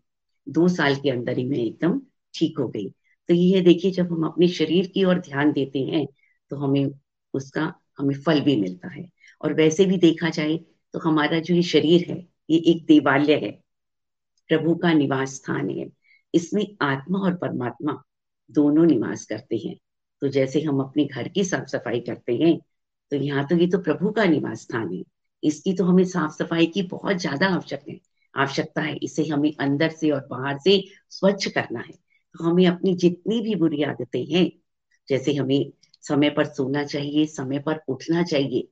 दो साल के अंदर ही मैं एकदम ठीक हो गई। तो ये देखिए, जब हम अपने शरीर की ओर ध्यान देते हैं तो हमें उसका, हमें फल भी मिलता है। और वैसे भी देखा जाए तो हमारा जो ये शरीर है, ये एक देवालय है। प्रभु का निवास स्थान है। इसमें आत्मा और परमात्मा दोनों निवास करते हैं। तो जैसे हम अपने घर की साफ़ सफ़ाई करते हैं तो यहाँ तो ये तो प्रभु का निवास स्थान है। इसकी तो हमें साफ़ सफ़ाई की बहुत ज़्यादा आवश्यक है। आवश्यकता है, इसे हमें अंदर से और बाहर से स्वच्छ करना है। तो हमें अपनी जितनी भी बुरी आदतें हैं, जैसे हमें समय पर सोना चाहिए, समय पर उठना चाहिए,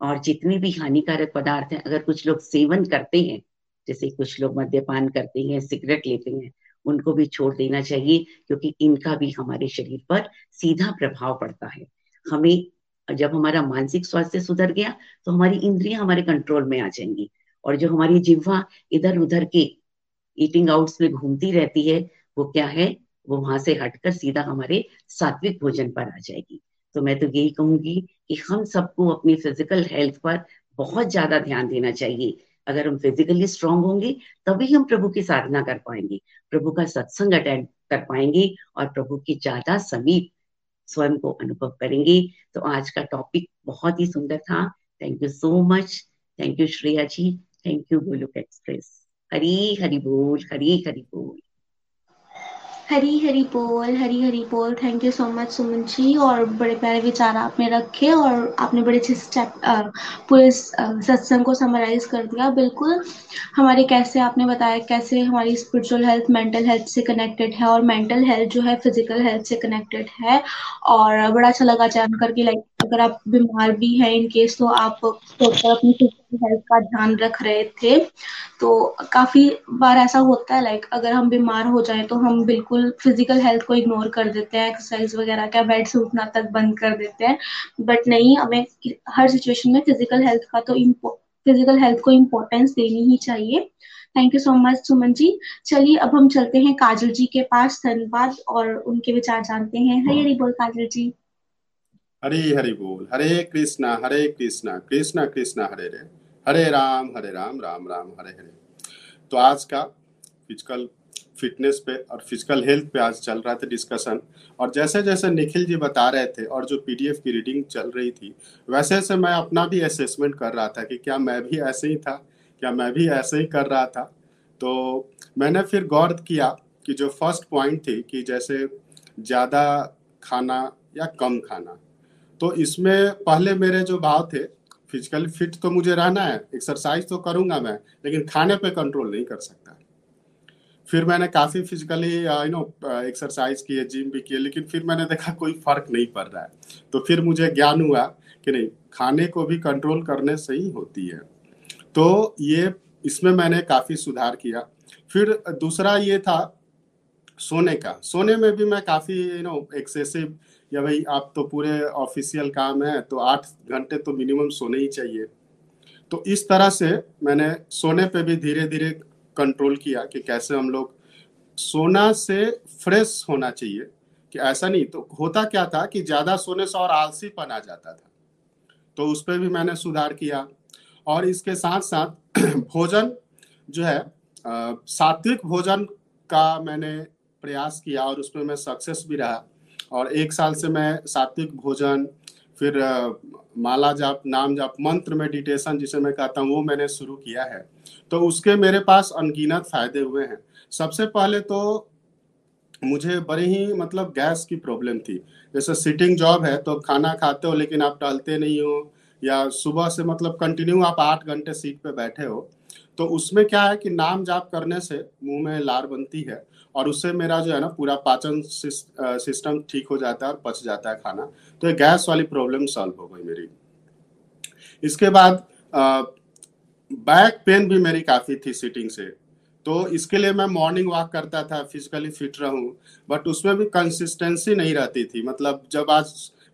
और जितनी भी हानिकारक पदार्थ है, अगर कुछ लोग सेवन करते हैं, जैसे कुछ लोग मद्यपान करते हैं, सिगरेट लेते हैं उनको भी छोड़ देना चाहिए, क्योंकि इनका भी हमारे शरीर पर सीधा प्रभाव पड़ता है। हमें जब हमारा मानसिक स्वास्थ्य सुधर गया तो हमारी इंद्रियाँ हमारे कंट्रोल में आ जाएँगी। और जो हमारी जिह्वा इधर उधर के ईटिंग आउट्स में घूमती रहती है, वो क्या है? वो वहाँ से हटकर सीधा हमारे सात्विक भोजन पर आ जाएगी। तो मैं तो यही कहूँगी कि हम सबको अपनी फ़िज़िकल हेल्थ पर बहुत ज़्यादा ध्यान देना चाहिए। अगर हम फिजिकली स्ट्रांग होंगे, तभी हम प्रभु की साधना कर पाएँगे। प्रभु का सत्संग अटेंड कर पाएँगे और प्रभु की ज़्यादा समीप स्वयं को अनुभव करेंगे। तो आज का टॉपिक बहुत ही सुंदर था। Thank you so much thank you Shreya ji. Thank you Golok express Hari Hari बोल, हरी हरी बोल। हरी हरी बोल हरी हरी बोल। Thank you so much Suman ji और बड़े प्यारे विचार आपने रखे और आपने बड़े अच्छे से पूरे सत्संग को समराइज कर दिया। बिल्कुल, हमारे कैसे आपने बताया, कैसे हमारी स्पिरिचुअल हेल्थ मेंटल हेल्थ से कनेक्टेड है और मेंटल हेल्थ जो है फ़िज़िकल हेल्थ से कनेक्टेड है। और बड़ा अच्छा लगा जान करके लाइक अगर आप बीमार भी हैं इन केस तो आप अपनी फ़िज़िकल हेल्थ का ध्यान रख रहे थे। तो काफ़ी बार ऐसा होता है लाइक अगर हम बीमार हो जाए तो हम बिल्कुल फ़िज़िकल हेल्थ को इग्नोर कर देते हैं एक्सरसाइज वगैरह क्या बेड से उठना तक बंद कर देते हैं। बट नहीं, हमें हर सिचुएशन में फ़िज़िकल हेल्थ का तो फ़िज़िकल हेल्थ को इम्पोर्टेंस देनी ही चाहिए। Thank you so much Suman ji चलिए, अब हम चलते हैं काजल जी के पास, धन्यवाद, और उनके विचार जानते हैं। हरी हरी बोल काजल जी। हरी हरी बोल, हरे कृष्णा हरे कृष्णा कृष्णा कृष्णा हरे हरे हरे राम हरे राम राम राम, हरे हरे। तो आज का फ़िज़िकल फिटनेस पे और फ़िज़िकल हेल्थ पे आज चल रहा था डिस्कशन और जैसे जैसे निखिल जी बता रहे थे और जो पीडीएफ की रीडिंग चल रही थी, वैसे वैसे मैं अपना भी असेसमेंट कर रहा था कि क्या मैं भी ऐसे ही था, क्या मैं भी ऐसे ही कर रहा था। तो मैंने फिर गौर किया कि जो फ़र्स्ट पॉइंट थी कि जैसे ज़्यादा खाना या कम खाना तो इसमें पहले मेरे जो भाव थे फिजिकली फिट तो मुझे रहना है एक्सरसाइज तो करूँगा मैं, लेकिन खाने पे कंट्रोल नहीं कर सकता। फिर मैंने काफ़ी फिजिकली यू नो एक्सरसाइज किए जिम भी किए, लेकिन फिर मैंने देखा कोई फ़र्क नहीं पड़ रहा है। तो फिर मुझे ज्ञान हुआ कि नहीं, खाने को भी कंट्रोल करने से ही होती है। तो ये, इसमें मैंने काफ़ी सुधार किया। फिर दूसरा ये था सोने का। सोने में भी मैं काफ़ी यू नो एक्सेसिव या भाई आप तो पूरे ऑफिशियल काम है तो आठ घंटे तो मिनिमम सोने ही चाहिए। तो इस तरह से मैंने सोने पे भी धीरे धीरे कंट्रोल किया कि कैसे हम लोग सोना से फ्रेश होना चाहिए, कि ऐसा नहीं तो होता क्या था कि ज़्यादा सोने से और आलसीपन आ जाता था। तो उस पर भी मैंने सुधार किया और इसके साथ साथ भोजन जो है सात्विक भोजन का मैंने प्रयास किया और उसमें मैं सक्सेस भी रहा। और एक साल से मैं सात्विक भोजन, फिर माला जाप, नाम जाप, मंत्र मेडिटेशन जिसे मैं कहता हूँ, वो मैंने शुरू किया है। तो उसके मेरे पास अनगिनत फ़ायदे हुए हैं। सबसे पहले तो मुझे बड़ी ही मतलब गैस की प्रॉब्लम थी। जैसे सिटिंग जॉब है तो खाना खाते हो, लेकिन आप टहलते नहीं हो, या सुबह से मतलब कंटिन्यू आप आठ घंटे सीट पे बैठे हो तो उसमें क्या है कि नाम जाप करने से मुँह में लार बनती है। और उससे मेरा जो है ना पूरा पाचन सिस्टम ठीक हो जाता है और पच जाता है खाना। तो ये गैस वाली प्रॉब्लम सॉल्व हो गई मेरी। इसके बाद बैक पेन भी मेरी काफ़ी थी सिटिंग से। तो इसके लिए मैं मॉर्निंग वॉक करता था फिजिकली फिट रहूँ बट उसमें भी कंसिस्टेंसी नहीं रहती थी। मतलब जब आज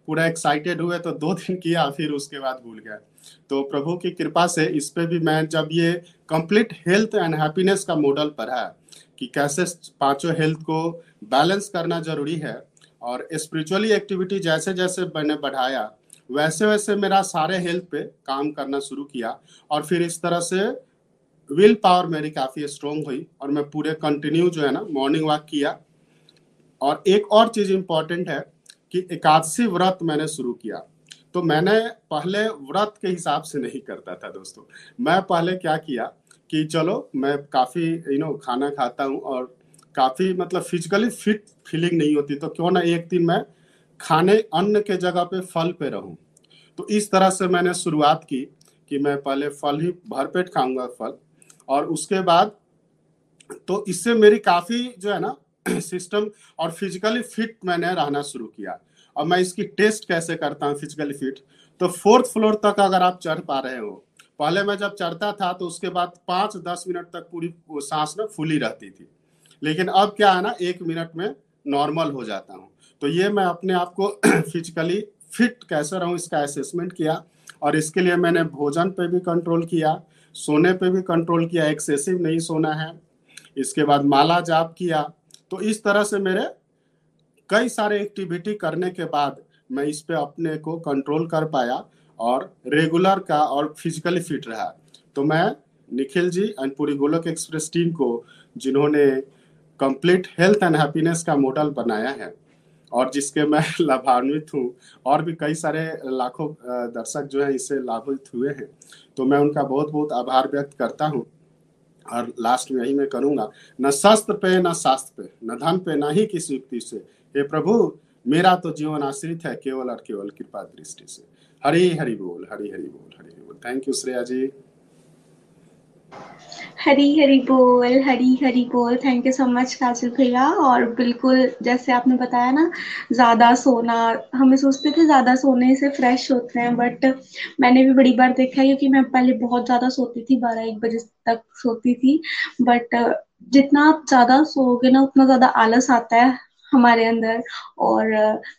पूरा एक्साइटेड हुए तो दो दिन किया, फिर उसके बाद भूल गया। तो प्रभु की कृपा से इस पे भी मैं जब ये कंप्लीट हेल्थ एंड हैप्पीनेस का मॉडल पढ़ा कि कैसे पाँचों हेल्थ को बैलेंस करना ज़रूरी है और स्पिरिचुअली एक्टिविटी जैसे जैसे मैंने बढ़ाया, वैसे वैसे मेरा सारे हेल्थ पे काम करना शुरू किया और फिर इस तरह से विल पावर मेरी काफ़ी स्ट्रोंग हुई और मैं पूरे कंटिन्यू जो है ना मॉर्निंग वॉक किया। और एक और चीज़ इंपॉर्टेंट है कि एकादशी व्रत मैंने शुरू किया। तो मैंने पहले व्रत के हिसाब से नहीं करता था दोस्तों। मैं पहले क्या किया कि चलो, मैं काफ़ी यू नो खाना खाता हूँ और काफ़ी मतलब फिजिकली फिट फीलिंग नहीं होती तो क्यों ना एक दिन मैं खाने अन्न के जगह पे फल पे रहूँ। तो इस तरह से मैंने शुरुआत की कि मैं पहले फल ही भरपेट खाऊँगा फल और उसके बाद तो इससे मेरी काफ़ी जो है ना सिस्टम और फिजिकली फिट मैंने रहना शुरू किया। और मैं इसकी टेस्ट कैसे करता हूँ फिजिकली फिट तो फोर्थ फ्लोर तक अगर आप चढ़ पा रहे हो पहले मैं जब चढ़ता था तो उसके बाद पाँच दस मिनट तक पूरी सांस में फुली रहती थी। लेकिन अब क्या है ना, एक मिनट में नॉर्मल हो जाता हूँ। तो ये मैं अपने आप को फिजिकली फिट कैसे रहूँ, इसका असेसमेंट किया और इसके लिए मैंने भोजन पे भी कंट्रोल किया, सोने पे भी कंट्रोल किया एक्सेसिव नहीं सोना है। इसके बाद माला जाप किया। तो इस तरह से मेरे कई सारे एक्टिविटी करने के बाद मैं इस पे अपने को कंट्रोल कर पाया। और रेगुलर का और फिजिकली फिट रहा। तो मैं निखिल जी एंड पूरी गोलक एक्सप्रेस टीम को, जिन्होंने कंप्लीट हेल्थ एंड हैप्पीनेस का मॉडल बनाया है, और जिसके मैं लाभान्वित हूँ, और भी कई सारे लाखों दर्शक जो है इससे लाभान्वित हुए हैं। तो मैं उनका बहुत बहुत आभार व्यक्त करता हूँ, और लास्ट में यही मैं करूँगा। न शस्त्र पे, न शास्त्र पे, न धन पे, न ही किसी युक्ति से। हे प्रभु मेरा तो जीवन आश्रित है केवल और केवल कृपा दृष्टि से। हरी हरि बोल, हरी हरि बोल, हरी हरि बोल। Thank you Shreya ji. Hari Hari बोल, हरी हरी बोल। Thank you so much Kajal भैया। और बिल्कुल, जैसे आपने बताया ना, ज़्यादा सोना, हमें सोचते थे ज़्यादा सोने से फ्रेश होते हैं बट मैंने भी बड़ी बार देखा है, क्योंकि मैं पहले बहुत ज़्यादा सोती थी, बारह एक बजे तक सोती थी। बट जितना आप ज़्यादा सोओगे ना, उतना ज़्यादा आलस आता है। हमारे अंदर और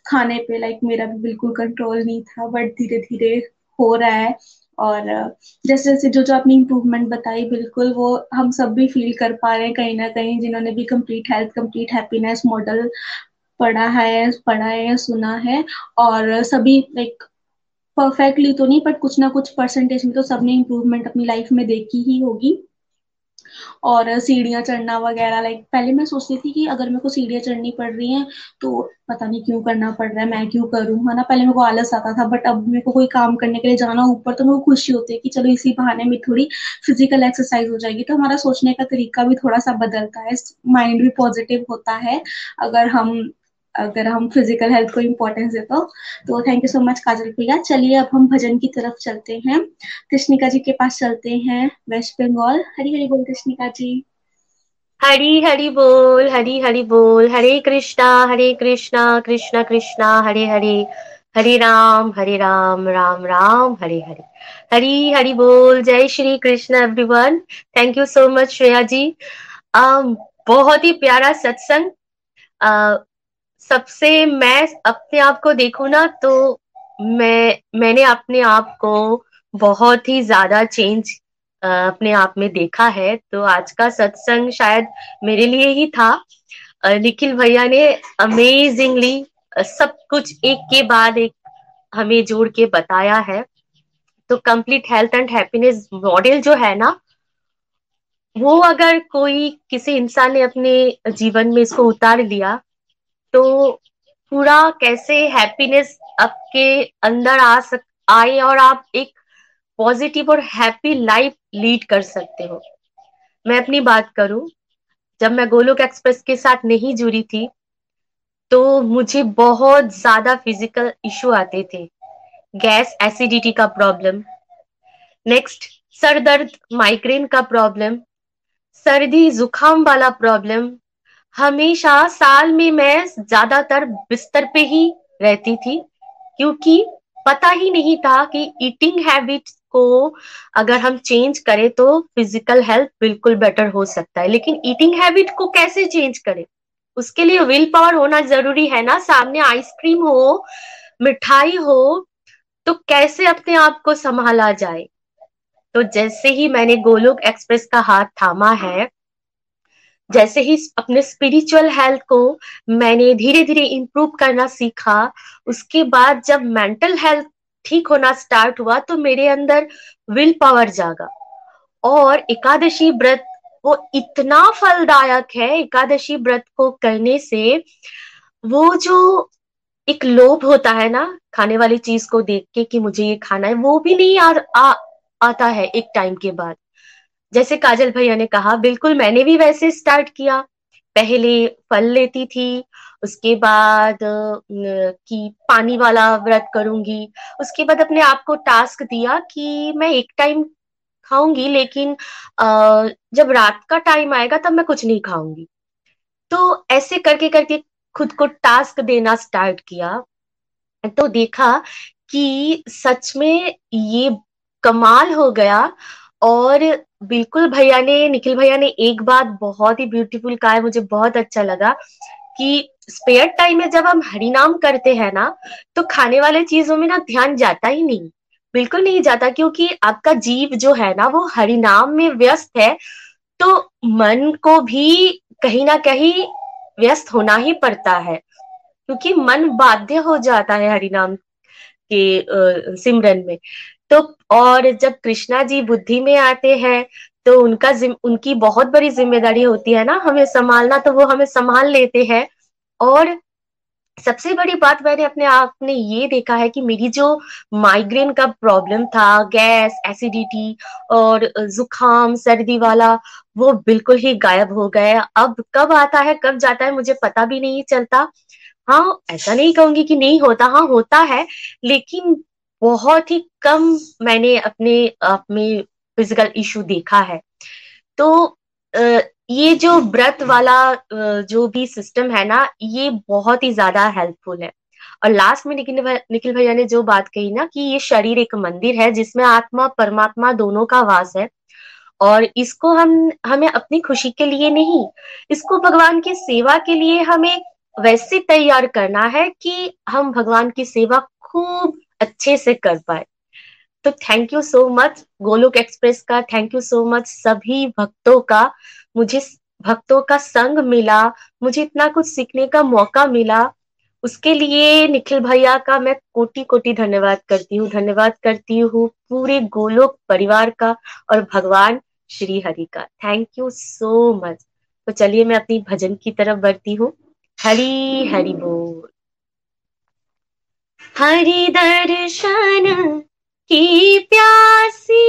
खाने पे लाइक मेरा भी बिल्कुल कंट्रोल नहीं था बट धीरे धीरे हो रहा है। और जैसे जैसे जो जो आपने इम्प्रूवमेंट बताई, बिल्कुल वो हम सब भी फील कर पा रहे हैं कहीं ना कहीं, जिन्होंने भी complete health complete happiness model पढ़ा है पढ़ा है, सुना है। और सभी लाइक परफेक्टली तो नहीं बट कुछ ना कुछ परसेंटेज में तो सबने इम्प्रूवमेंट अपनी लाइफ में देखी ही होगी। और सीढ़ियाँ चढ़ना वगैरह लाइक पहले मैं सोचती थी कि अगर मेरे को सीढ़ियाँ चढ़नी पड़ रही हैं तो पता नहीं क्यों करना पड़ रहा है, मैं क्यों करूँ, है ना? पहले मेरे को आलस आता था बट अब मेरे को कोई काम करने के लिए जाना ऊपर तो मेरे को खुशी होती है कि चलो इसी बहाने में थोड़ी फ़िज़िकल एक्सरसाइज हो जाएगी। तो हमारा सोचने का तरीका भी थोड़ा सा बदलता है माइंड भी पॉजिटिव होता है, अगर हम अगर हम फ़िज़िकल हेल्थ को इम्पोर्टेंस देते हो तो thank you so much Kajal भैया। चलिए अब हम भजन की तरफ़ चलते हैं। कृष्णिका जी के पास चलते हैं वेस्ट बंगाल हरी हरी बोल कृष्णिका जी। हरी हरी बोल, हरी हरी बोल। हरे कृष्णा हरे कृष्णा कृष्णा कृष्णा, हरे हरे। हरे राम हरे राम राम राम, हरे हरे। हरी हरी बोल। जय Shri Krishna everyone thank you so much Shreya ji. बहुत ही प्यारा सत्संग। सबसे मैं अपने आप को देखू ना तो मैं, मैंने अपने आप को बहुत ही ज़्यादा चेंज अपने आप में देखा है। तो आज का सत्संग शायद मेरे लिए ही था। निखिल भैया ने अमेजिंगली सब कुछ एक के बाद एक हमें जोड़ के बताया है। तो complete health and happiness model जो है ना, वो अगर कोई किसी इंसान ने अपने जीवन में इसको उतार लिया तो पूरा कैसे हैप्पीनेस आपके अंदर आ सक, आए और आप एक पॉजिटिव और हैप्पी लाइफ लीड कर सकते हो। मैं अपनी बात करूँ, जब मैं गोलोक एक्सप्रेस के साथ नहीं जुड़ी थी तो मुझे बहुत ज़्यादा फ़िज़िकल इशू आते थे। गैस एसिडिटी का प्रॉब्लम नेक्स्ट सर दर्द माइग्रेन का प्रॉब्लम सर्दी जुकाम वाला प्रॉब्लम हमेशा साल में मैं ज़्यादातर बिस्तर पे ही रहती थी, क्योंकि पता ही नहीं था कि ईटिंग हैबिट को अगर हम चेंज करें तो फ़िज़िकल हेल्थ बिल्कुल बेटर हो सकता है। लेकिन ईटिंग हैबिट को कैसे चेंज करें? उसके लिए विल पावर होना ज़रूरी है ना। सामने आइसक्रीम हो, मिठाई हो तो कैसे अपने आप को संभाला जाए? तो जैसे ही मैंने गोलोक एक्सप्रेस का हाथ थामा है जैसे ही अपने स्पिरिचुअल हेल्थ को मैंने धीरे धीरे इम्प्रूव करना सीखा उसके बाद जब मेंटल हेल्थ ठीक होना स्टार्ट हुआ तो मेरे अंदर विल पावर जागा। और एकादशी व्रत वो इतना फलदायक है एकादशी व्रत को करने से वो जो एक लोभ होता है ना खाने वाली चीज़ को देख के कि मुझे ये खाना है वो भी नहीं आ, आ, आता है एक टाइम के बाद। जैसे काजल भैया ने कहा, बिल्कुल मैंने भी वैसे स्टार्ट किया। पहले फल लेती थी, उसके बाद कि पानी वाला व्रत करूँगी, उसके बाद अपने आप को टास्क दिया कि मैं एक टाइम खाऊँगी, लेकिन जब रात का टाइम आएगा तब मैं कुछ नहीं खाऊँगी। तो ऐसे करके करके खुद को टास्क देना स्टार्ट किया। तो देखा कि सच में ये कमाल हो गया और बिल्कुल भैया ने, निखिल भैया ने एक बात बहुत ही ब्यूटीफुल कहा है, मुझे बहुत अच्छा लगा कि स्पेयर टाइम में जब हम हरिनाम करते हैं ना तो खाने वाले चीज़ों में ना ध्यान जाता ही नहीं। बिल्कुल नहीं जाता, क्योंकि आपका जीव जो है ना, वो हरिनाम में व्यस्त है तो मन को भी कहीं ना कहीं व्यस्त होना ही पड़ता है, क्योंकि मन बाध्य हो जाता है हरिनाम के सिमरन में। तो और जब कृष्णा जी बुद्धि में आते हैं तो उनका उनकी बहुत बड़ी ज़िम्मेदारी होती है ना, हमें संभालना तो वो हमें संभाल लेते हैं। और सबसे बड़ी बात मैंने अपने आप में ये देखा है कि मेरी जो माइग्रेन का प्रॉब्लम था, गैस एसिडिटी और जुकाम सर्दी वाला, वो बिल्कुल ही गायब हो गया। अब कब आता है, कब जाता है, मुझे पता भी नहीं चलता। हाँ ऐसा नहीं कहूँगी कि नहीं होता। हाँ होता है, लेकिन बहुत ही कम मैंने अपने आप में फ़िज़िकल इशू देखा है। तो ये जो व्रत वाला जो भी सिस्टम है ना, ये बहुत ही ज़्यादा हेल्पफुल है। और लास्ट में निखिल निखिल भैया ने जो बात कही ना कि ये शरीर एक मंदिर है जिसमें आत्मा, परमात्मा दोनों का वास है। और इसको हम, हमें अपनी खुशी के लिए नहीं, इसको भगवान की सेवा के लिए हमें वैसे तैयार करना है कि हम भगवान की सेवा खूब अच्छे से कर पाए। तो thank you so much Golok express का थैंक यू सो मच सभी भक्तों का, मुझे भक्तों का संग मिला, मुझे इतना कुछ सीखने का मौका मिला। उसके लिए निखिल भैया का मैं कोटि कोटि धन्यवाद करती हूँ, धन्यवाद करती हूँ पूरे गोलोक परिवार का और भगवान श्री हरि का। थैंक यू सो मच तो चलिए मैं अपनी भजन की तरफ़ बढ़ती हूँ। हरी हरि बोल। हरि दर्शन की प्यासी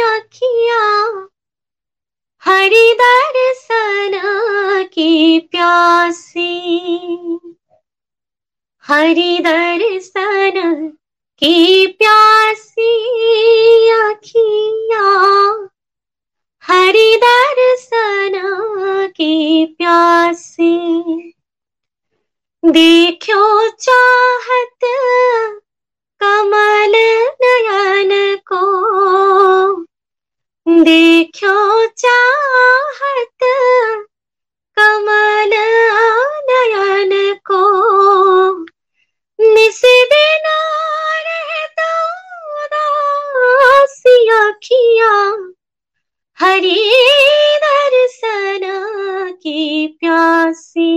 अखिया हरि दर्शन की प्यासी हरि दर्शन की प्यासी अखिया हरि दर्शन की प्यासी। देखो चाहत कमल नयन को। देखो चाहत कमल नयन को। रहता अखिया हरि दर्शन की प्यासी।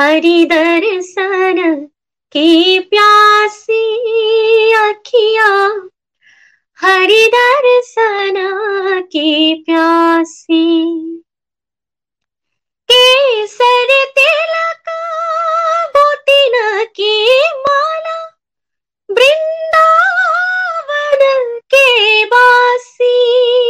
हरि दर्शन की प्यासी अखिया हरि दर्शन की प्यासी। केसर तिलक बोतिन की माला, वृंदावन के बासी।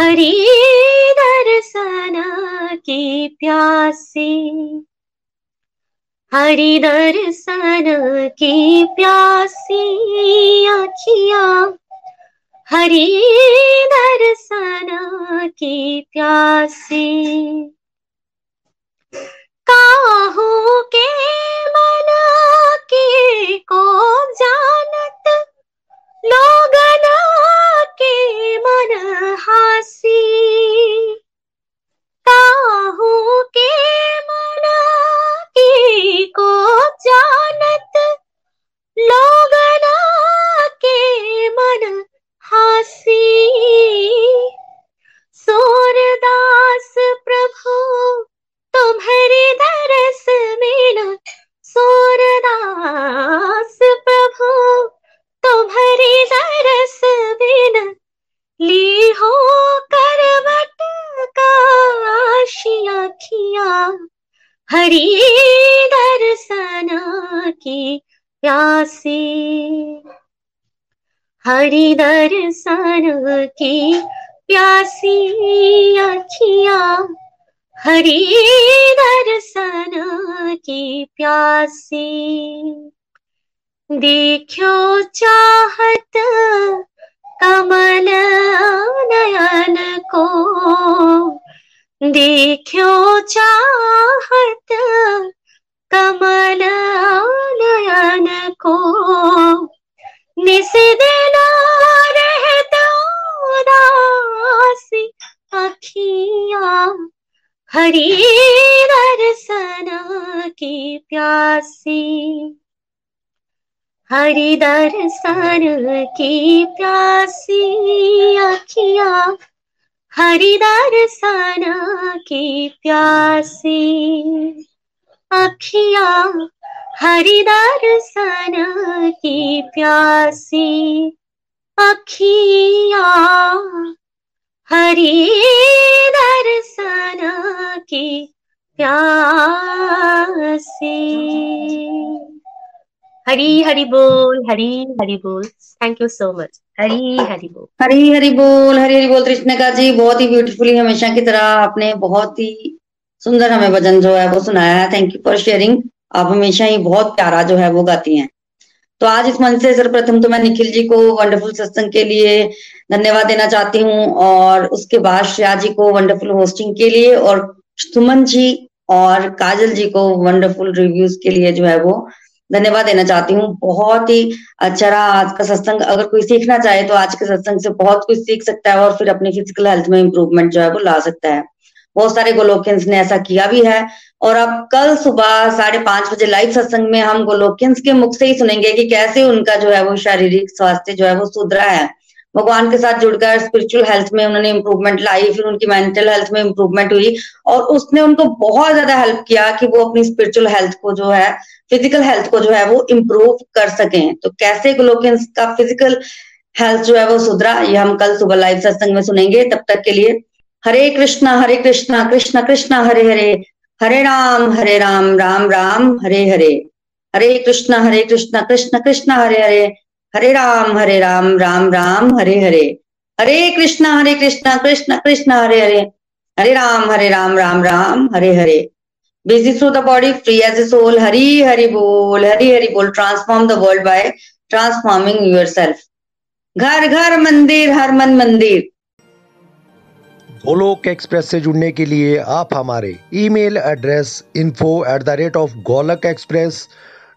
हरि दर्शन की प्यासी हरी दर्शन की प्यासी आखिया हरी दर्शन की प्यासी हरि दर्शन की प्यासी अखिया। हरि दर्शन की प्यासी अखिया। हरि दर्शन की प्यासी अखिया। हरि दर्शन की प्यासी। हरी हरि बोल हरी हरि बोल thank you so much Hari Hari बोल हरी हरि बोल हरी हरी बोल कृष्णिका जी बहुत ही ब्यूटीफुली हमेशा की तरह। आपने बहुत ही सुंदर हमें भजन जो है वो सुनाया है। थैंक यू फॉर शेयरिंग आप हमेशा ही बहुत प्यारा जो है वो गाती हैं। तो आज इस मंच से सर्वप्रथम तो मैं निखिल जी को वंडरफुल सत्संग के लिए धन्यवाद देना चाहती हूँ और उसके बाद श्रेया जी को वंडरफुल होस्टिंग के लिए और सुमन जी और काजल जी को वंडरफुल रिव्यूज़ के लिए जो है वो धन्यवाद देना चाहती हूँ। बहुत ही अच्छा रहा आज का सत्संग। अगर कोई सीखना चाहे तो आज के सत्संग से बहुत कुछ सीख सकता है और फिर अपनी फ़िज़िकल हेल्थ में इंप्रूवमेंट जो है वो ला सकता है। बहुत सारे गोलोकियंस ने ऐसा किया भी है। और अब कल सुबह साढ़े पाँच बजे लाइव सत्संग में हम गोलोकियंस के मुख से ही सुनेंगे कि कैसे उनका जो है वो शारीरिक स्वास्थ्य जो है वो सुधरा है। भगवान के साथ जुड़कर स्पिरिचुअल हेल्थ में उन्होंने इंप्रूवमेंट लाई, फिर उनकी मेंटल हेल्थ में इंप्रूवमेंट हुई और उसने उनको बहुत ज़्यादा हेल्प किया कि वो अपनी स्पिरिचुअल हेल्थ को जो है फ़िज़िकल हेल्थ को जो है वो इम्प्रूव कर सकें। तो कैसे ग्लोकियंस का फ़िज़िकल हेल्थ जो है वो सुधरा, ये हम कल सुबह लाइव सत्संग में सुनेंगे। तब तक के लिए हरे कृष्णा हरे कृष्णा, कृष्ण, कृष्णा, हरे हरे हरे राम हरे राम राम राम, हरे हरे। हरे कृष्णा हरे कृष्णा, कृष्ण कृष्ण, हरे हरे। हरे राम हरे राम राम राम, हरे हरे। हरे कृष्णा हरे कृष्णा, कृष्ण कृष्ण, हरे हरे। हरे राम हरे राम राम राम, हरे हरे। Busy through the body, free as a soul hari hari bol hari hari bol transform the world by transforming yourself घर घर, मंदिर, हर मन, मंदिर। गोलोक एक्सप्रेस से जुड़ने के लिए आप हमारे email address info at the rate of Golok express